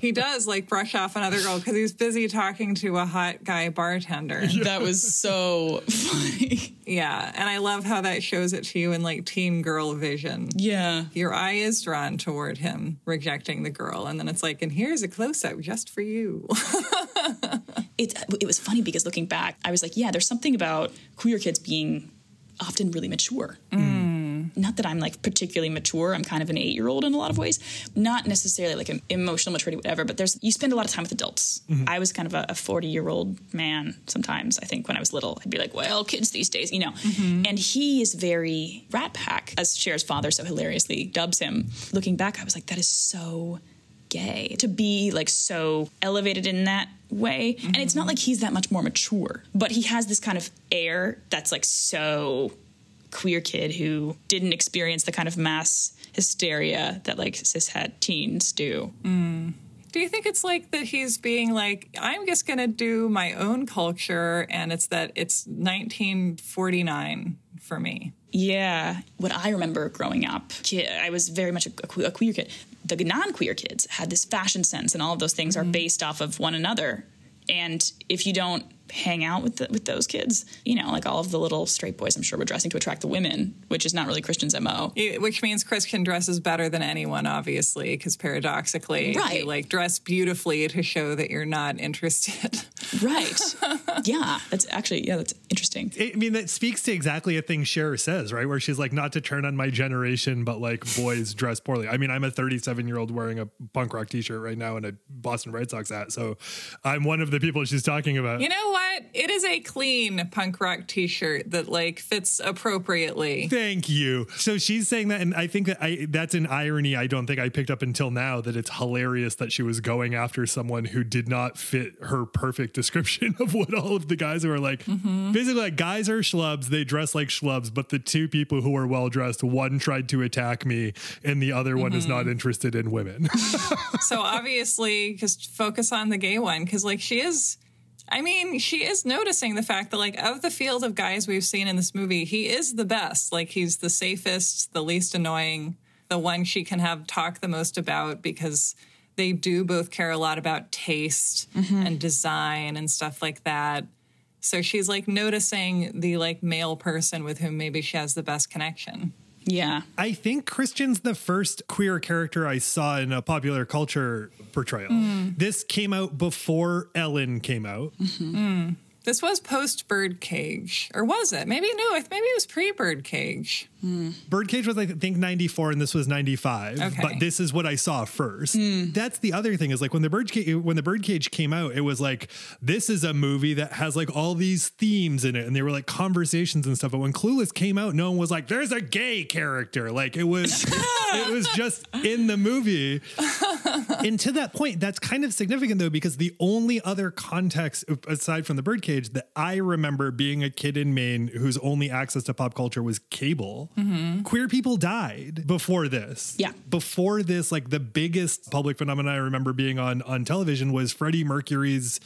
he does like brush off another girl because he's busy talking to a hot guy bartender. Yeah. That was so funny. Yeah. And I love how that shows it to you in like teen girl vision. Yeah. Your eye is drawn toward him, rejecting the girl. And then it's like, and here's a close up just for you. it, it was funny because looking back, I was like, yeah, there's something about queer kids being often really mature. Mm. Not that I'm like particularly mature. I'm kind of an eight year old in a lot of ways. Not necessarily like an emotional maturity, whatever, but there's, you spend a lot of time with adults. Mm-hmm. I was kind of a 40 year old man sometimes. I think when I was little, I'd be like, well, kids these days, you know. Mm-hmm. And he is very rat pack, as Cher's father so hilariously dubs him. Looking back, I was like, that is so gay to be like so elevated in that way. Mm-hmm. And it's not like he's that much more mature, but he has this kind of air that's like so queer kid who didn't experience the kind of mass hysteria that like cishet teens do. Mm. Do you think it's like that he's being like, I'm just going to do my own culture and it's that it's 1949 for me? Yeah. What I remember growing up, I was very much a, a queer kid. The non queer kids had this fashion sense, and all of those things mm-hmm. are based off of one another. And if you don't hang out with the, with those kids. You know, like all of the little straight boys, I'm sure, were dressing to attract the women, which is not really Christian's mo. Which means Christian dresses better than anyone, obviously, because paradoxically, right. you like dress beautifully to show that you're not interested. Right. yeah, that's actually yeah, that's interesting. I mean, that speaks to exactly a thing Cher says, right? Where she's like, not to turn on my generation, but like boys dress poorly. I mean, I'm a 37 year old wearing a punk rock T-shirt right now and a Boston Red Sox hat, so I'm one of the people she's talking about. You know what? It is a clean punk rock t-shirt that like fits appropriately. Thank you. So she's saying that, and I think that I that's an irony I don't think I picked up until now that it's hilarious that she was going after someone who did not fit her perfect description of what all of the guys who are like. Mm-hmm. Basically, like guys are schlubs, they dress like schlubs, but the two people who are well dressed, one tried to attack me, and the other mm-hmm. one is not mm-hmm. interested in women. so obviously, just focus on the gay one because like she is I mean, she is noticing the fact that, like, of the field of guys we've seen in this movie, he is the best. Like, he's the safest, the least annoying, the one she can have talk the most about because they do both care a lot about taste mm-hmm. and design and stuff like that. So she's like noticing the like male person with whom maybe she has the best connection. Yeah. I think Christian's the first queer character I saw in a popular culture portrayal. Mm. This came out before Ellen came out. Mm-hmm. Mm. This was post Birdcage, or was it? Maybe no. Maybe it was pre Birdcage. Mm. Birdcage was I think 94 and this was 95. Okay. But this is what I saw first. Mm. That's the other thing is like when the Birdcage when the Birdcage came out, it was like this is a movie that has like all these themes in it and they were like conversations and stuff. But when Clueless came out, no one was like, there's a gay character. Like it was it was just in the movie. and to that point, that's kind of significant though, because the only other context aside from the Birdcage that I remember being a kid in Maine whose only access to pop culture was cable Mm-hmm. Queer people died before this. Yeah. Before this, like the biggest public phenomenon I remember being on on television was Freddie Mercury's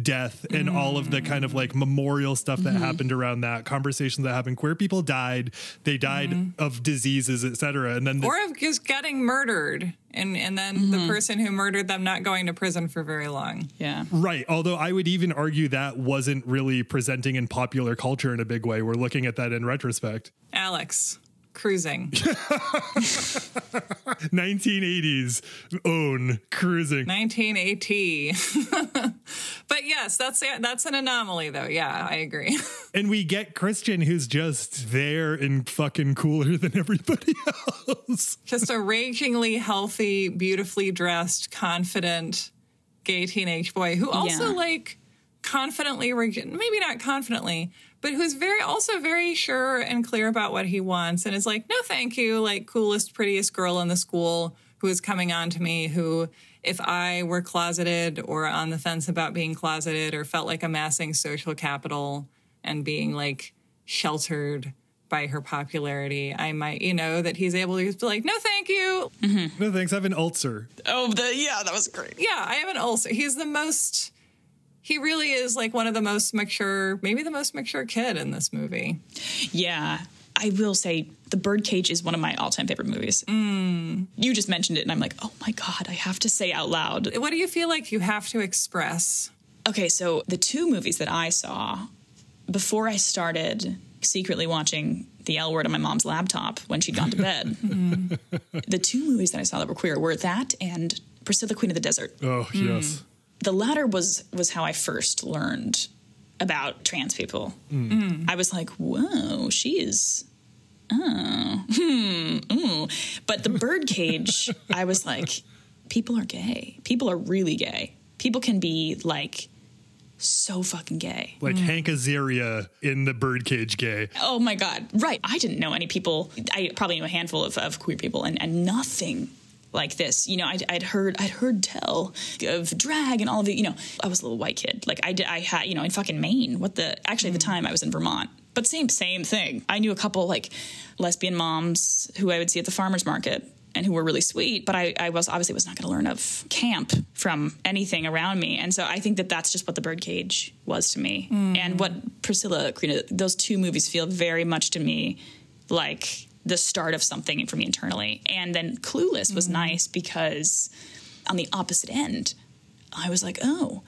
death and mm-hmm. all of the kind of like memorial stuff that mm-hmm. happened around that, conversations that happened. Queer people died. They died mm-hmm. of diseases, etc. And then the- or of just getting murdered and and then mm-hmm. the person who murdered them not going to prison for very long. Yeah. Right. Although I would even argue that wasn't really presenting in popular culture in a big way. We're looking at that in retrospect. Alex, cruising. 1980s own cruising. 1980. but yes, that's that's an anomaly though. Yeah, I agree. and we get Christian who's just there and fucking cooler than everybody else. just a ragingly healthy, beautifully dressed, confident gay teenage boy who also yeah. like confidently maybe not confidently but who's very also very sure and clear about what he wants and is like, no, thank you, like coolest, prettiest girl in the school who is coming on to me who if I were closeted or on the fence about being closeted or felt like amassing social capital and being like sheltered by her popularity, I might, you know, that he's able to be like, no, thank you. Mm-hmm. No, thanks. I have an ulcer. Oh, the, yeah, that was great. Yeah, I have an ulcer. He's the most he really is like one of the most mature, maybe the most mature kid in this movie. Yeah. I will say The Birdcage is one of my all time favorite movies. Mm. You just mentioned it, and I'm like, oh my God, I have to say out loud. What do you feel like you have to express? Okay, so the two movies that I saw before I started secretly watching the L word on my mom's laptop when she'd gone to bed. The two movies that I saw that were queer were that and Priscilla, Queen of the Desert. Oh yes. The latter was was how I first learned about trans people. I was like, whoa, she is. Oh, hmm, ooh. But the birdcage, I was like, people are gay. People are really gay. People can be like so fucking gay. Like Hank Azaria in the Birdcage gay. Oh my God. Right. I didn't know any people. I probably knew a handful of, of queer people and, and nothing like this. You know, I'd, I'd heard, I'd heard tell of drag and all of it. You know, I was a little white kid. Like I did, I had, you know, in fucking Maine, what the, actually at the mm. time I was in Vermont, but same, same thing. I knew a couple like lesbian moms who I would see at the farmer's market and who were really sweet, but I, I was obviously was not going to learn of camp from anything around me. And so I think that that's just what the birdcage was to me. Mm. And what Priscilla, those two movies feel very much to me like the start of something for me internally. And then Clueless was mm. nice because on the opposite end, I was like, oh,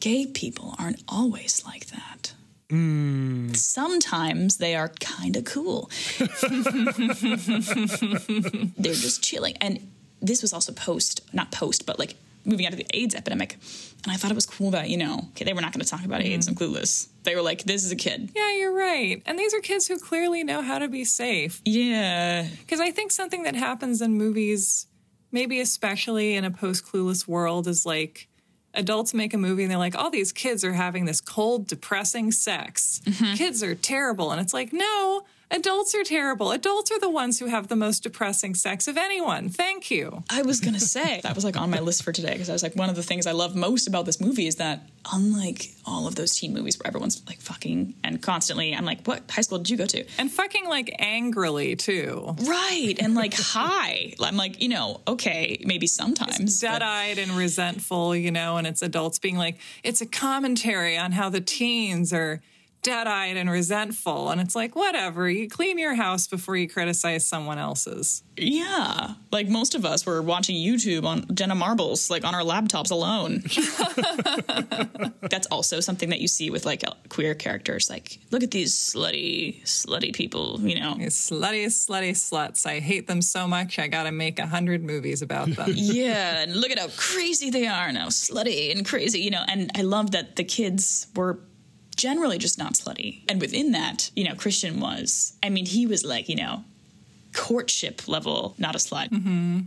gay people aren't always like that. Mm. Sometimes they are kind of cool. They're just chilling. And this was also post, not post, but like moving out of the AIDS epidemic. And I thought it was cool that, you know, they were not going to talk about AIDS and mm-hmm. Clueless. They were like, this is a kid. Yeah, you're right. And these are kids who clearly know how to be safe. Yeah. Because I think something that happens in movies, maybe especially in a post clueless world, is like adults make a movie and they're like, all these kids are having this cold, depressing sex. Mm-hmm. Kids are terrible. And it's like, no, adults are terrible. Adults are the ones who have the most depressing sex of anyone. Thank you. I was gonna say that was like on my list for today because I was like, one of the things I love most about this movie is that unlike all of those teen movies where everyone's like fucking and constantly, I'm like, what high school did you go to? And fucking like angrily, too. Right, and like high. I'm like, you know, okay, maybe sometimes. dead eyed and resentful, you know, and it's adults being like, it's a commentary on how the teens are dead eyed and resentful. And it's like, whatever, you clean your house before you criticize someone else's. Yeah, like most of us were watching YouTube on Jenna Marbles, like on our laptops alone. That's also something that you see with like queer characters. Like, look at these slutty, slutty people. You know, These slutty, slutty sluts. I hate them so much, I gotta make a hundred movies about them. yeah, and look at how crazy they are now, slutty and crazy. You know, and I love that the kids were generally just not slutty. And within that, you know, Christian was. I mean, he was like, you know, courtship level, not a slut. Mm-hmm.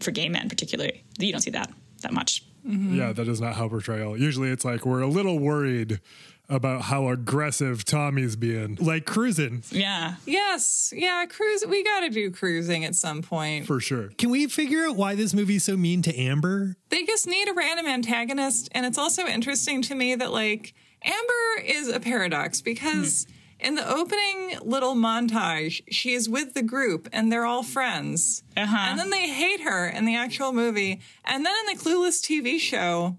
For gay men, particularly, you don't see that that much. Mm-hmm. Yeah, that is not how portrayal. Usually it's like we're a little worried about how aggressive Tommy's being. Like cruising, Yeah. yes, yeah, cruise. We gotta do cruising at some point. for sure. Can we figure out why this movie's so mean to Amber? they just need a random antagonist. And it's also interesting to me that, like, Amber is a paradox because in the opening little montage, she is with the group and they're all friends. Uh-huh. And then they hate her in the actual movie. And then in the Clueless TV show,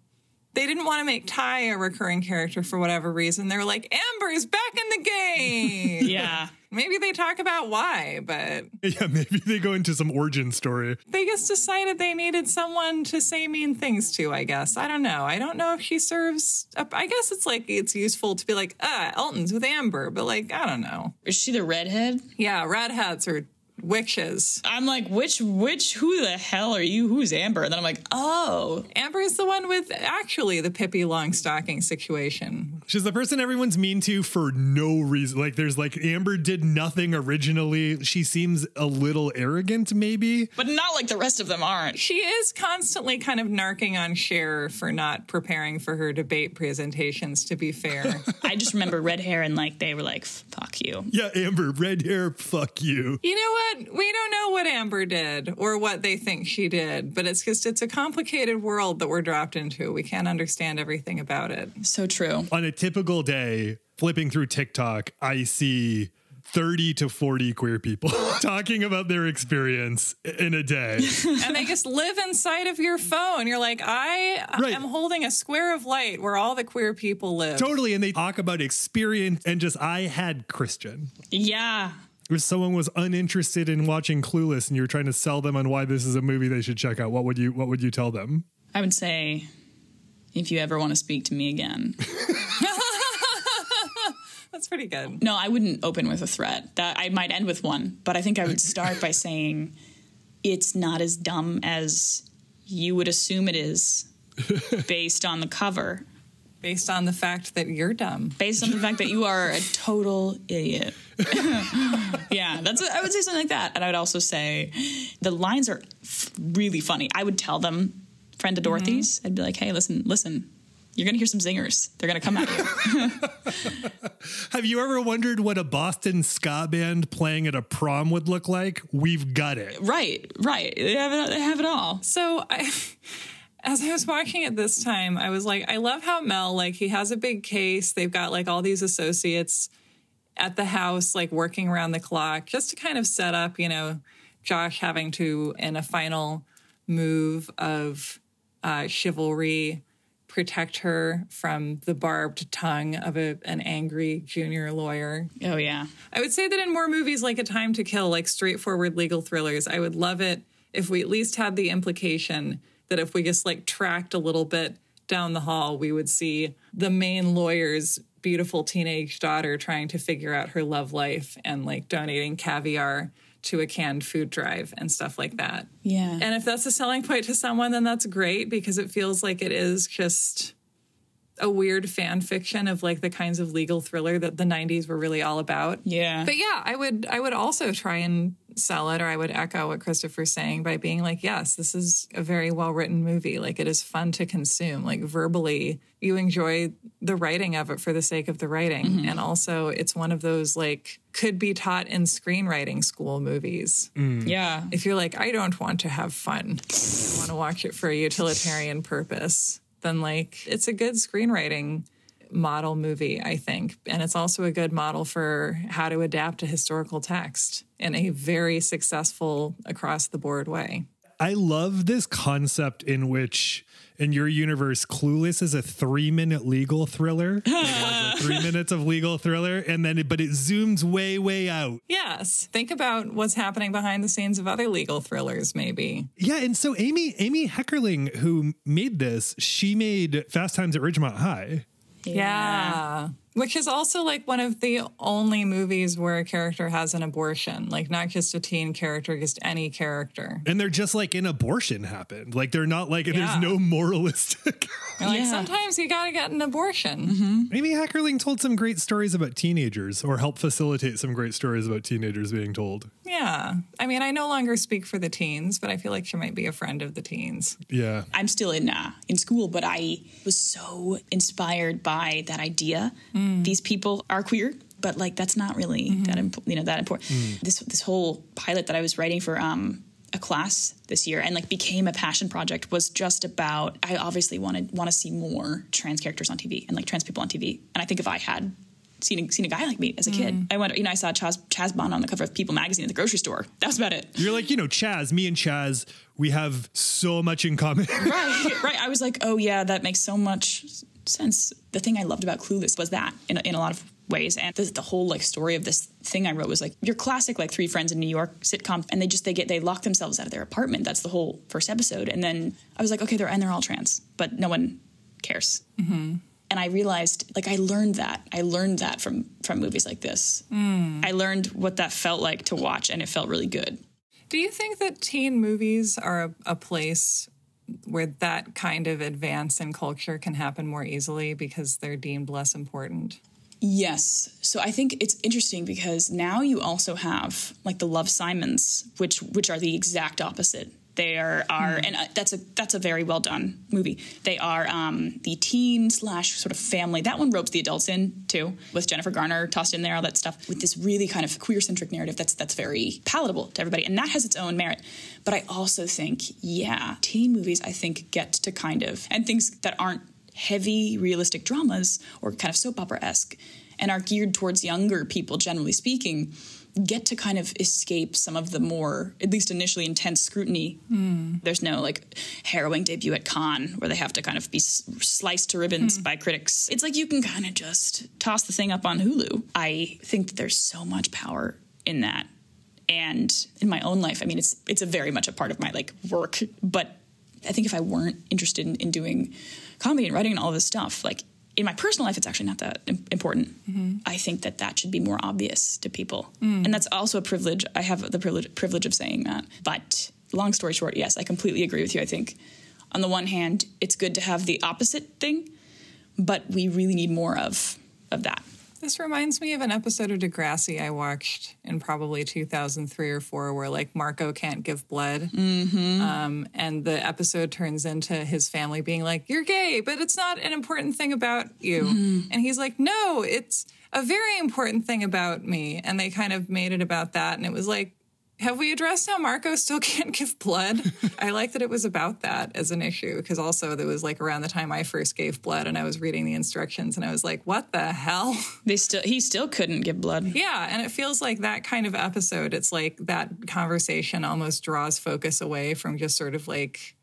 they didn't want to make Tai a recurring character for whatever reason. They were like, Amber's back in the game. Yeah. Maybe they talk about why, but Yeah, maybe they go into some origin story. they just decided they needed someone to say mean things to, I guess. I don't know. I don't know if she serves. Up. I guess it's like it's useful to be like, ah, Elton's with Amber, but like, I don't know. Is she the redhead? Yeah, redheads are witches. I'm like, which, which, who the hell are you? Who's Amber? And then I'm like, oh, Amber's the one with actually the Pippi Longstocking situation. She's the person everyone's mean to for no reason. Like, there's like Amber did nothing originally. She seems a little arrogant, maybe. but not like the rest of them aren't. She is constantly kind of narking on Cher for not preparing for her debate presentations, to be fair. I just remember red hair and like they were like, fuck you. Yeah, Amber, red hair, fuck you. You know what? We don't know what Amber did or what they think she did, but it's just it's a complicated world that we're dropped into. We can't understand everything about it. So true. On a typical day, flipping through TikTok, I see 30 to 40 queer people talking about their experience in a day. And they just live inside of your phone. You're like, I Right. am holding a square of light where all the queer people live. totally. And they talk about experience and just, I had Christian. Yeah. If someone was uninterested in watching Clueless and you're trying to sell them on why this is a movie they should check out, what would you what would you tell them? I would say, if you ever want to speak to me again, That's pretty good. No, I wouldn't open with a threat. That I might end with one, but I think I would start by saying it's not as dumb as you would assume it is based on the cover. Based on the fact that you're dumb. Based on the fact that you are a total idiot. yeah, that's what, I would say something like that. And I would also say the lines are f- really funny. I would tell them, friend of mm-hmm. Dorothy's, I'd be like, hey, listen, listen, you're going to hear some zingers. They're going to come at you. Have you ever wondered what a Boston ska band playing at a prom would look like? We've got it. right, right. They have it, they have it all. So I as I was watching it this time, I was like, I love how Mel, like, he has a big case. They've got like all these associates at the house, like working around the clock, just to kind of set up, you know, Josh having to, in a final move of uh, chivalry, protect her from the barbed tongue of a, an angry junior lawyer. Oh, yeah. I would say that in more movies like A Time to Kill, like straightforward legal thrillers, I would love it if we at least had the implication that if we just like tracked a little bit down the hall, we would see the main lawyer's beautiful teenage daughter trying to figure out her love life and like donating caviar to a canned food drive and stuff like that. Yeah. And if that's a selling point to someone, then that's great because it feels like it is just a weird fan fiction of like the kinds of legal thriller that the 90s were really all about. yeah. But yeah, I would I would also try and sell it or I would echo what Christopher's saying by being like, yes, this is a very well written movie. Like it is fun to consume. Like verbally, you enjoy the writing of it for the sake of the writing. Mm-hmm. And also it's one of those like could be taught in screenwriting school movies. Mm. yeah. If you're like, I don't want to have fun, I want to watch it for a utilitarian purpose, then like it's a good screenwriting model movie, I think. And it's also a good model for how to adapt a historical text in a very successful across the board way. I love this concept in which, in your universe, Clueless is a three minute legal thriller. Like, it was a three minutes of legal thriller, and then it, but it zooms way, way out. Yes. Think about what's happening behind the scenes of other legal thrillers, maybe. Yeah, and so Amy Amy Heckerling, who made this, she made Fast Times at Ridgemont High. Yeah. Which is also like one of the only movies where a character has an abortion. Like not just a teen character, just any character. And they're just like an abortion happened. Like they're not like Yeah. there's no moralistic. Like Yeah. sometimes you gotta get an abortion. Amy Heckerling told some great stories about teenagers, or helped facilitate some great stories about teenagers being told. Yeah. I mean, I no longer speak for the teens, but I feel like she might be a friend of the teens. Yeah. I'm still in uh, in school, but I was so inspired by that idea. Mm. These people are queer, but like that's not really mm-hmm. that imp- you know that important. Mm. This this whole pilot that I was writing for um, a class this year and like became a passion project was just about. I obviously wanted want to see more trans characters on TV and like trans people on TV, and I think if I had. Seen a, seen a guy like me as a kid. Mm. I went, you know, I saw Chaz, Chaz Bono on the cover of People magazine at the grocery store. That was about it. You're like, you know, Chaz, me and Chaz, we have so much in common. right, right. I was like, oh yeah, that makes so much sense. The thing I loved about Clueless was that in a, in a lot of ways, and the, the whole like story of this thing I wrote was like your classic like three friends in New York sitcom, and they just they get they lock themselves out of their apartment. That's the whole first episode, and then I was like, okay, they're and they're all trans, but no one cares. Mm-hmm. And I realized, like, I learned that. I learned that from from movies like this. Mm. I learned what that felt like to watch, and it felt really good. Do you think that teen movies are a, a place where that kind of advance in culture can happen more easily because they're deemed less important? Yes. So I think it's interesting because now you also have like the Love Simons, which which are the exact opposite. They are are and uh, that's a that's a very well done movie. They are um, the teen slash sort of family. That one ropes the adults in too, with Jennifer Garner tossed in there, all that stuff, with this really kind of queer centric narrative that's that's very palatable to everybody, and that has its own merit. But I also think, yeah, teen movies I think get to kind of and things that aren't heavy realistic dramas or kind of soap opera esque and are geared towards younger people, generally speaking, get to kind of escape some of the more, at least initially, intense scrutiny. Hmm. There's no like harrowing debut at Cannes where they have to kind of be sliced to ribbons hmm. by critics. It's like you can kind of just toss the thing up on Hulu. I think that there's so much power in that. And in my own life, I mean, it's it's a very much a part of my like work. But I think if I weren't interested in, in doing comedy and writing and all this stuff, like in my personal life, it's actually not that im- important. Mm-hmm. I think that that should be more obvious to people, mm. and that's also a privilege. I have the privilege privilege of saying that. But long story short, yes, I completely agree with you. I think on the one hand, it's good to have the opposite thing, but we really need more of of that. This reminds me of an episode of Degrassi I watched in probably 2003 or four, where like Marco can't give blood, Mm-hmm. um, and the episode turns into his family being like, "You're gay, but it's not an important thing about you," Mm-hmm. and he's like, "No, it's a very important thing about me," and they kind of made it about that, and it was like. Have we addressed how Marco still can't give blood? I like that it was about that as an issue because also there was like around the time I first gave blood and I was reading the instructions and I was like, what the hell? They still he still couldn't give blood. Yeah, and it feels like that kind of episode. It's like that conversation almost draws focus away from just sort of like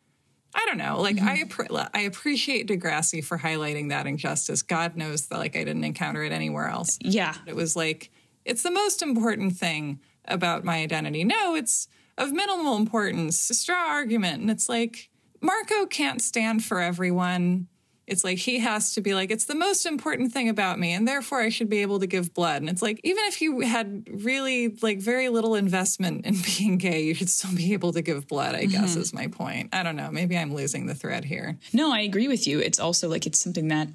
I don't know. Like mm-hmm. I I appreciate Degrassi for highlighting that injustice. God knows that like I didn't encounter it anywhere else. Yeah, It was like it's the most important thing about my identity. No, it's of minimal importance. A straw argument, and it's like Marco can't stand for everyone. It's like he has to be like, it's the most important thing about me, and therefore I should be able to give blood. And it's like, even if you had really like very little investment in being gay, you should still be able to give blood, I guess mm-hmm. is my point. I don't know. Maybe I'm losing the thread here. No, I agree with you. It's also like it's something that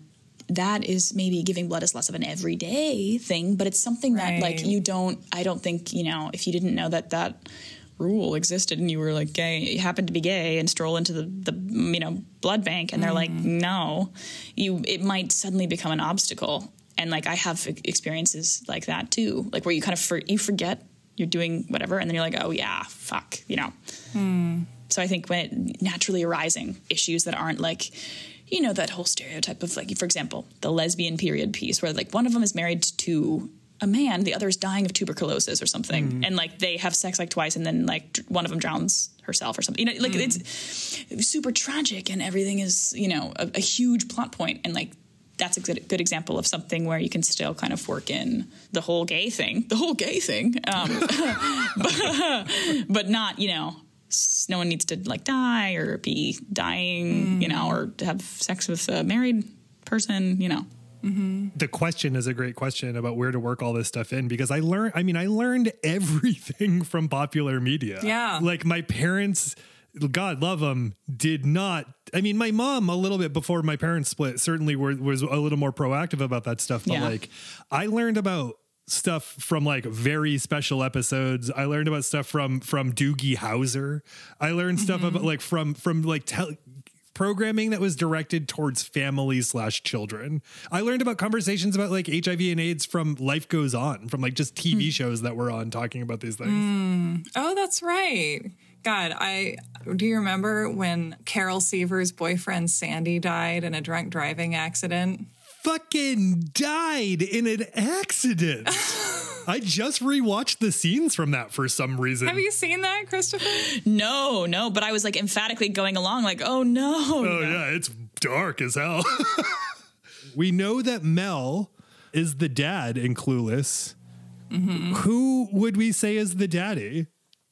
that is maybe giving blood is less of an everyday thing, but it's something that like you don't. I don't think you know if you didn't know that that rule existed and you were like gay, you happened to be gay and stroll into the the you know blood bank and they're like mm-hmm. no, you it might suddenly become an obstacle. And like I have experiences like that too, like where you kind of for, you forget you're doing whatever and then you're like oh yeah fuck you know hmm. so I think when it naturally arising issues that aren't like, you know, that whole stereotype of like, for example, the lesbian period piece where like one of them is married to a man, the other is dying of tuberculosis or something, and like they have sex like twice, and then like one of them drowns herself or something. You know, like it's super tragic, and everything is you know a, a huge plot point, and like that's a good, good example of something where you can still kind of work in the whole gay thing, the whole gay thing, um, but, but not, you know, no one needs to like die or be dying, you know, or have sex with a married person, you know. Mm-hmm. the question is a great question about where to work all this stuff in because I learned, I mean, I learned everything from popular media. Yeah. Like my parents, God love them, did not. I mean, my mom, a little bit before my parents split, certainly were, was a little more proactive about that stuff. But Yeah. like, I learned about stuff from like very special episodes. I learned about stuff from from Doogie Howser. I learned stuff mm-hmm. about like from from like tel- programming that was directed towards families slash children. I learned about conversations about like HIV and AIDS from Life Goes On, from like just TV hmm. shows that were on talking about these things. Mm. Oh, that's right. God, I do you remember when Carol Seaver's boyfriend Sandy died in a drunk driving accident? Fucking died in an accident. I just rewatched the scenes from that for some reason. Have you seen that, Christopher? No, no, but I was like emphatically going along, like, oh no. Oh yeah, it's dark as hell. we know that Mel is the dad in Clueless. Mm-hmm. Who would we say is the daddy?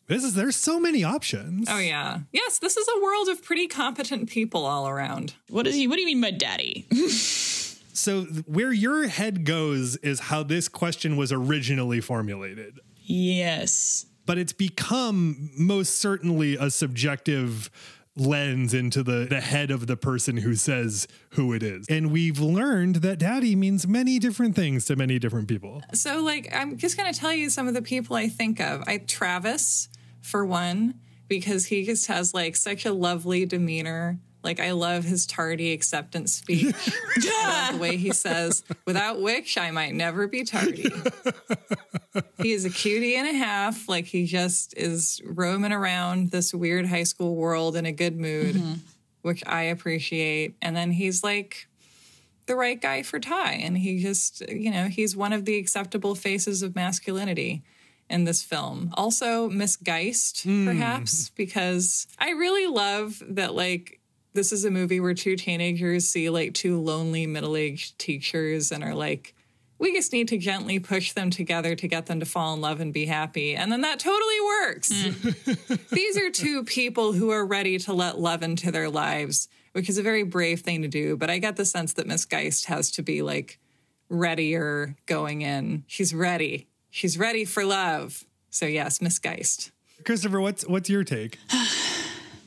This is there's so many options. Oh yeah. Yes, this is a world of pretty competent people all around. What is he? What do you mean by daddy? So where your head goes is how this question was originally formulated. yes. But it's become most certainly a subjective lens into the, the head of the person who says who it is. And we've learned that daddy means many different things to many different people. So like I'm just gonna tell you some of the people I think of. I Travis, for one, because he just has like such a lovely demeanor. Like I love his tardy acceptance speech. I love the way he says, without which I might never be tardy. he is a cutie and a half. Like he just is roaming around this weird high school world in a good mood, mm-hmm. which I appreciate. And then he's like the right guy for Tai. And he just, you know, he's one of the acceptable faces of masculinity in this film. Also, Miss Geist, hmm. perhaps, because I really love that, like, this is a movie where two teenagers see like two lonely middle aged teachers and are like, we just need to gently push them together to get them to fall in love and be happy. And then that totally works. Mm. These are two people who are ready to let love into their lives, which is a very brave thing to do. But I get the sense that Miss Geist has to be like readier going in. She's ready. She's ready for love. So yes, Miss Geist. Christopher, what's what's your take?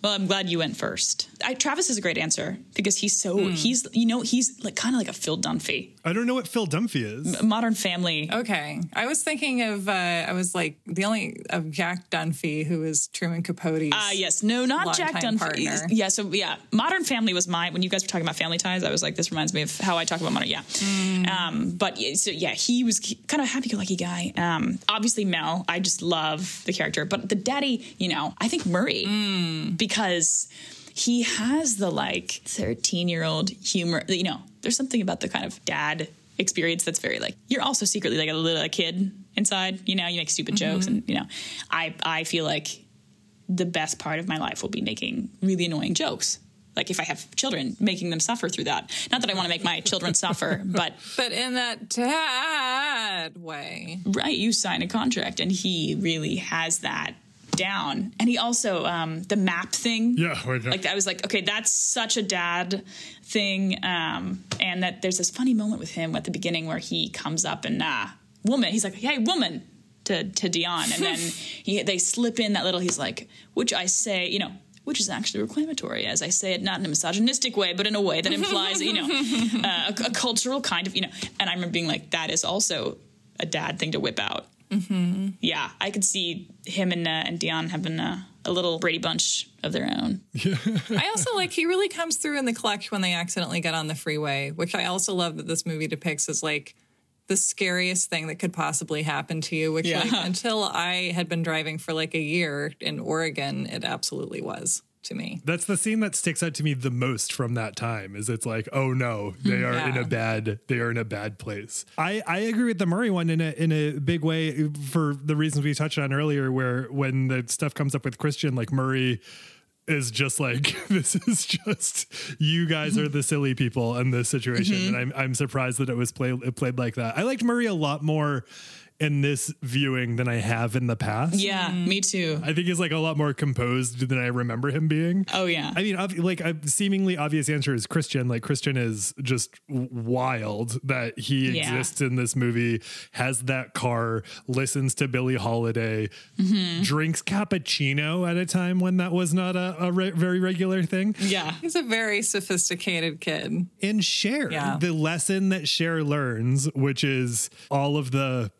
Well, I'm glad you went first. I, Travis is a great answer because he's so he's you know he's like kind of like a Phil Dunphy, I don't know what Phil Dunphy is. Modern Family. Okay. I was thinking of, uh, I was like, the only, of Jack Dunphy, who is Truman Capote's. Ah, yes, no, not Jack Dunphy. partner. Yeah, so yeah, Modern Family was my when you guys were talking about family ties. I was like, this reminds me of how I talk about Modern. Yeah, Mm. um, but yeah, so yeah, he was kind of a happy-go-lucky guy. Um, obviously Mel, I just love the character, but the daddy, you know, I think Murray Mm. because he has the like 13 year old humor. You know, there's something about the kind of dad experience that's very like you're also secretly like a little kid inside. You know, you make stupid jokes, Mm-hmm. and you know, I I feel like the best part of my life will be making really annoying jokes. Like if I have children, making them suffer through that. Not that I want to make my children suffer, but But in that dad way. right, you sign a contract, and he really has that down. And he also um, the map thing. Yeah, okay. like I was like, okay, that's such a dad thing. Um, and that there's this funny moment with him at the beginning where he comes up and uh, woman, he's like, hey, woman. To, to Dion, and then he, they slip in that little. He's like, which I say, you know, which is actually reclamatory, as I say it, not in a misogynistic way, but in a way that implies, you know, uh, a, a cultural kind of, you know. And I remember being like, that is also a dad thing to whip out. Mm-hmm. Yeah, I could see him and uh, and Dion having uh, a little Brady Bunch of their own. I also like, he really comes through in the clutch when they accidentally get on the freeway, which I also love that this movie depicts as like, the scariest thing that could possibly happen to you, which Yeah. like, until I had been driving for like a year in Oregon, it absolutely was to me. That's the scene that sticks out to me the most from that time. Is it's like, oh no, they hmm, are in a bad, they are in a bad place. I I agree with the Murray one in a in a big way for the reasons we touched on earlier, where when the stuff comes up with Christian, like Murray is just like this is just you guys are the silly people in this situation mm-hmm. and I'm I'm surprised that it was played played like that. I liked Murray a lot more in this viewing than I have in the past. Yeah, me too. I think he's like a lot more composed than I remember him being. Oh, yeah. I mean, ob- like a seemingly obvious answer is Christian. Like Christian is just wild that he Yeah. exists in this movie, has that car, listens to Billie Holiday, Mm-hmm. drinks cappuccino at a time when that was not a, a re- very regular thing. Yeah. He's a very sophisticated kid. And Cher Yeah. the lesson that Cher learns, which is all of the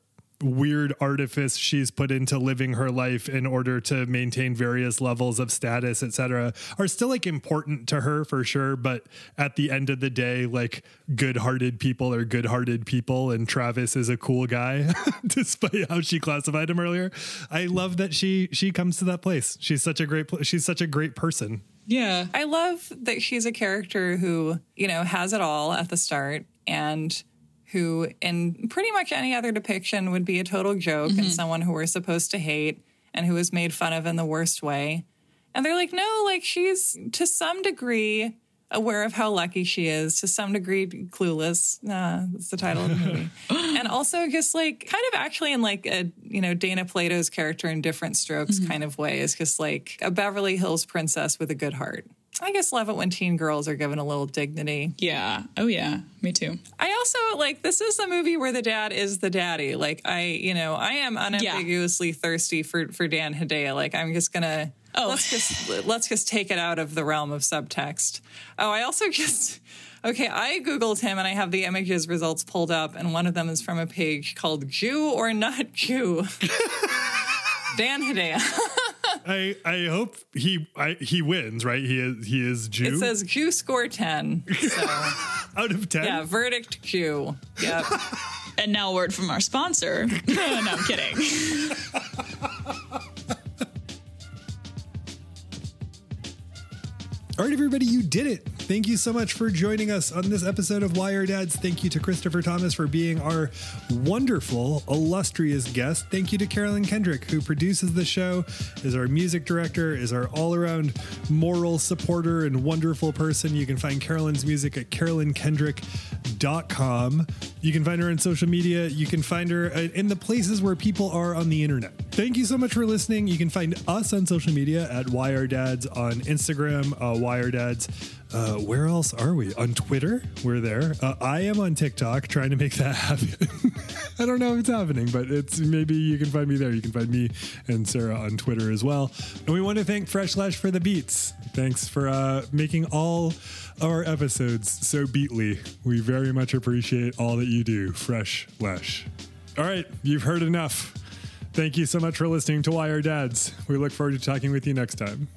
weird artifice she's put into living her life in order to maintain various levels of status etc are still like important to her for sure but at the end of the day like good-hearted people are good-hearted people and Travis is a cool guy despite how she classified him earlier. I love that she she comes to that place. She's such a great she's such a great person. Yeah. I love that she's a character who, you know, has it all at the start and who, in pretty much any other depiction, would be a total joke and mm-hmm. someone who we're supposed to hate and who is made fun of in the worst way. And they're like, no, like she's to some degree aware of how lucky she is, to some degree clueless. Nah, that's the title of the movie. and also just like kind of actually in like a, you know, Dana Plato's character in different strokes mm-hmm. kind of way is just like a Beverly Hills princess with a good heart. I guess love it when teen girls are given a little dignity. Yeah. Oh, yeah. Me too. I also like this is a movie where the dad is the daddy. Like I, you know, I am unambiguously thirsty for for Dan Hedaya. Like I'm just gonna Oh. let's just let's just take it out of the realm of subtext. Oh, I also just okay. I googled him and I have the images results pulled up, and one of them is from a page called "Jew or Not Jew." Dan Hedaya. I I hope he I, he wins, right? He is he is Jew It says Jew score ten. So out of ten. yeah, verdict Q. Yep. And now a word from our sponsor. no, I'm kidding. All right, everybody, you did it. Thank you so much for joining us on this episode of Why Are Dads. Thank you to Christopher Thomas for being our wonderful, illustrious guest. Thank you to Carolyn Kendrick, who produces the show, is our music director, is our all around moral supporter and wonderful person. You can find Carolyn's music at carolynkendrick.com. wiredads.com. You can find her on social media. You can find her uh, in the places where people are on the internet. Thank you so much for listening. You can find us on social media at wiredads on Instagram, uh, wiredads. Uh, where else are we? On Twitter, we're there. Uh, I am on TikTok trying to make that happen. I don't know if it's happening, but it's maybe you can find me there. You can find me and Sarah on Twitter as well. And we want to thank Fresh Lash for the beats. Thanks for uh, making all our episodes so beatly. We very much appreciate all that you do, Fresh Lash. All right, you've heard enough. Thank you so much for listening to Why Are Dads. We look forward to talking with you next time.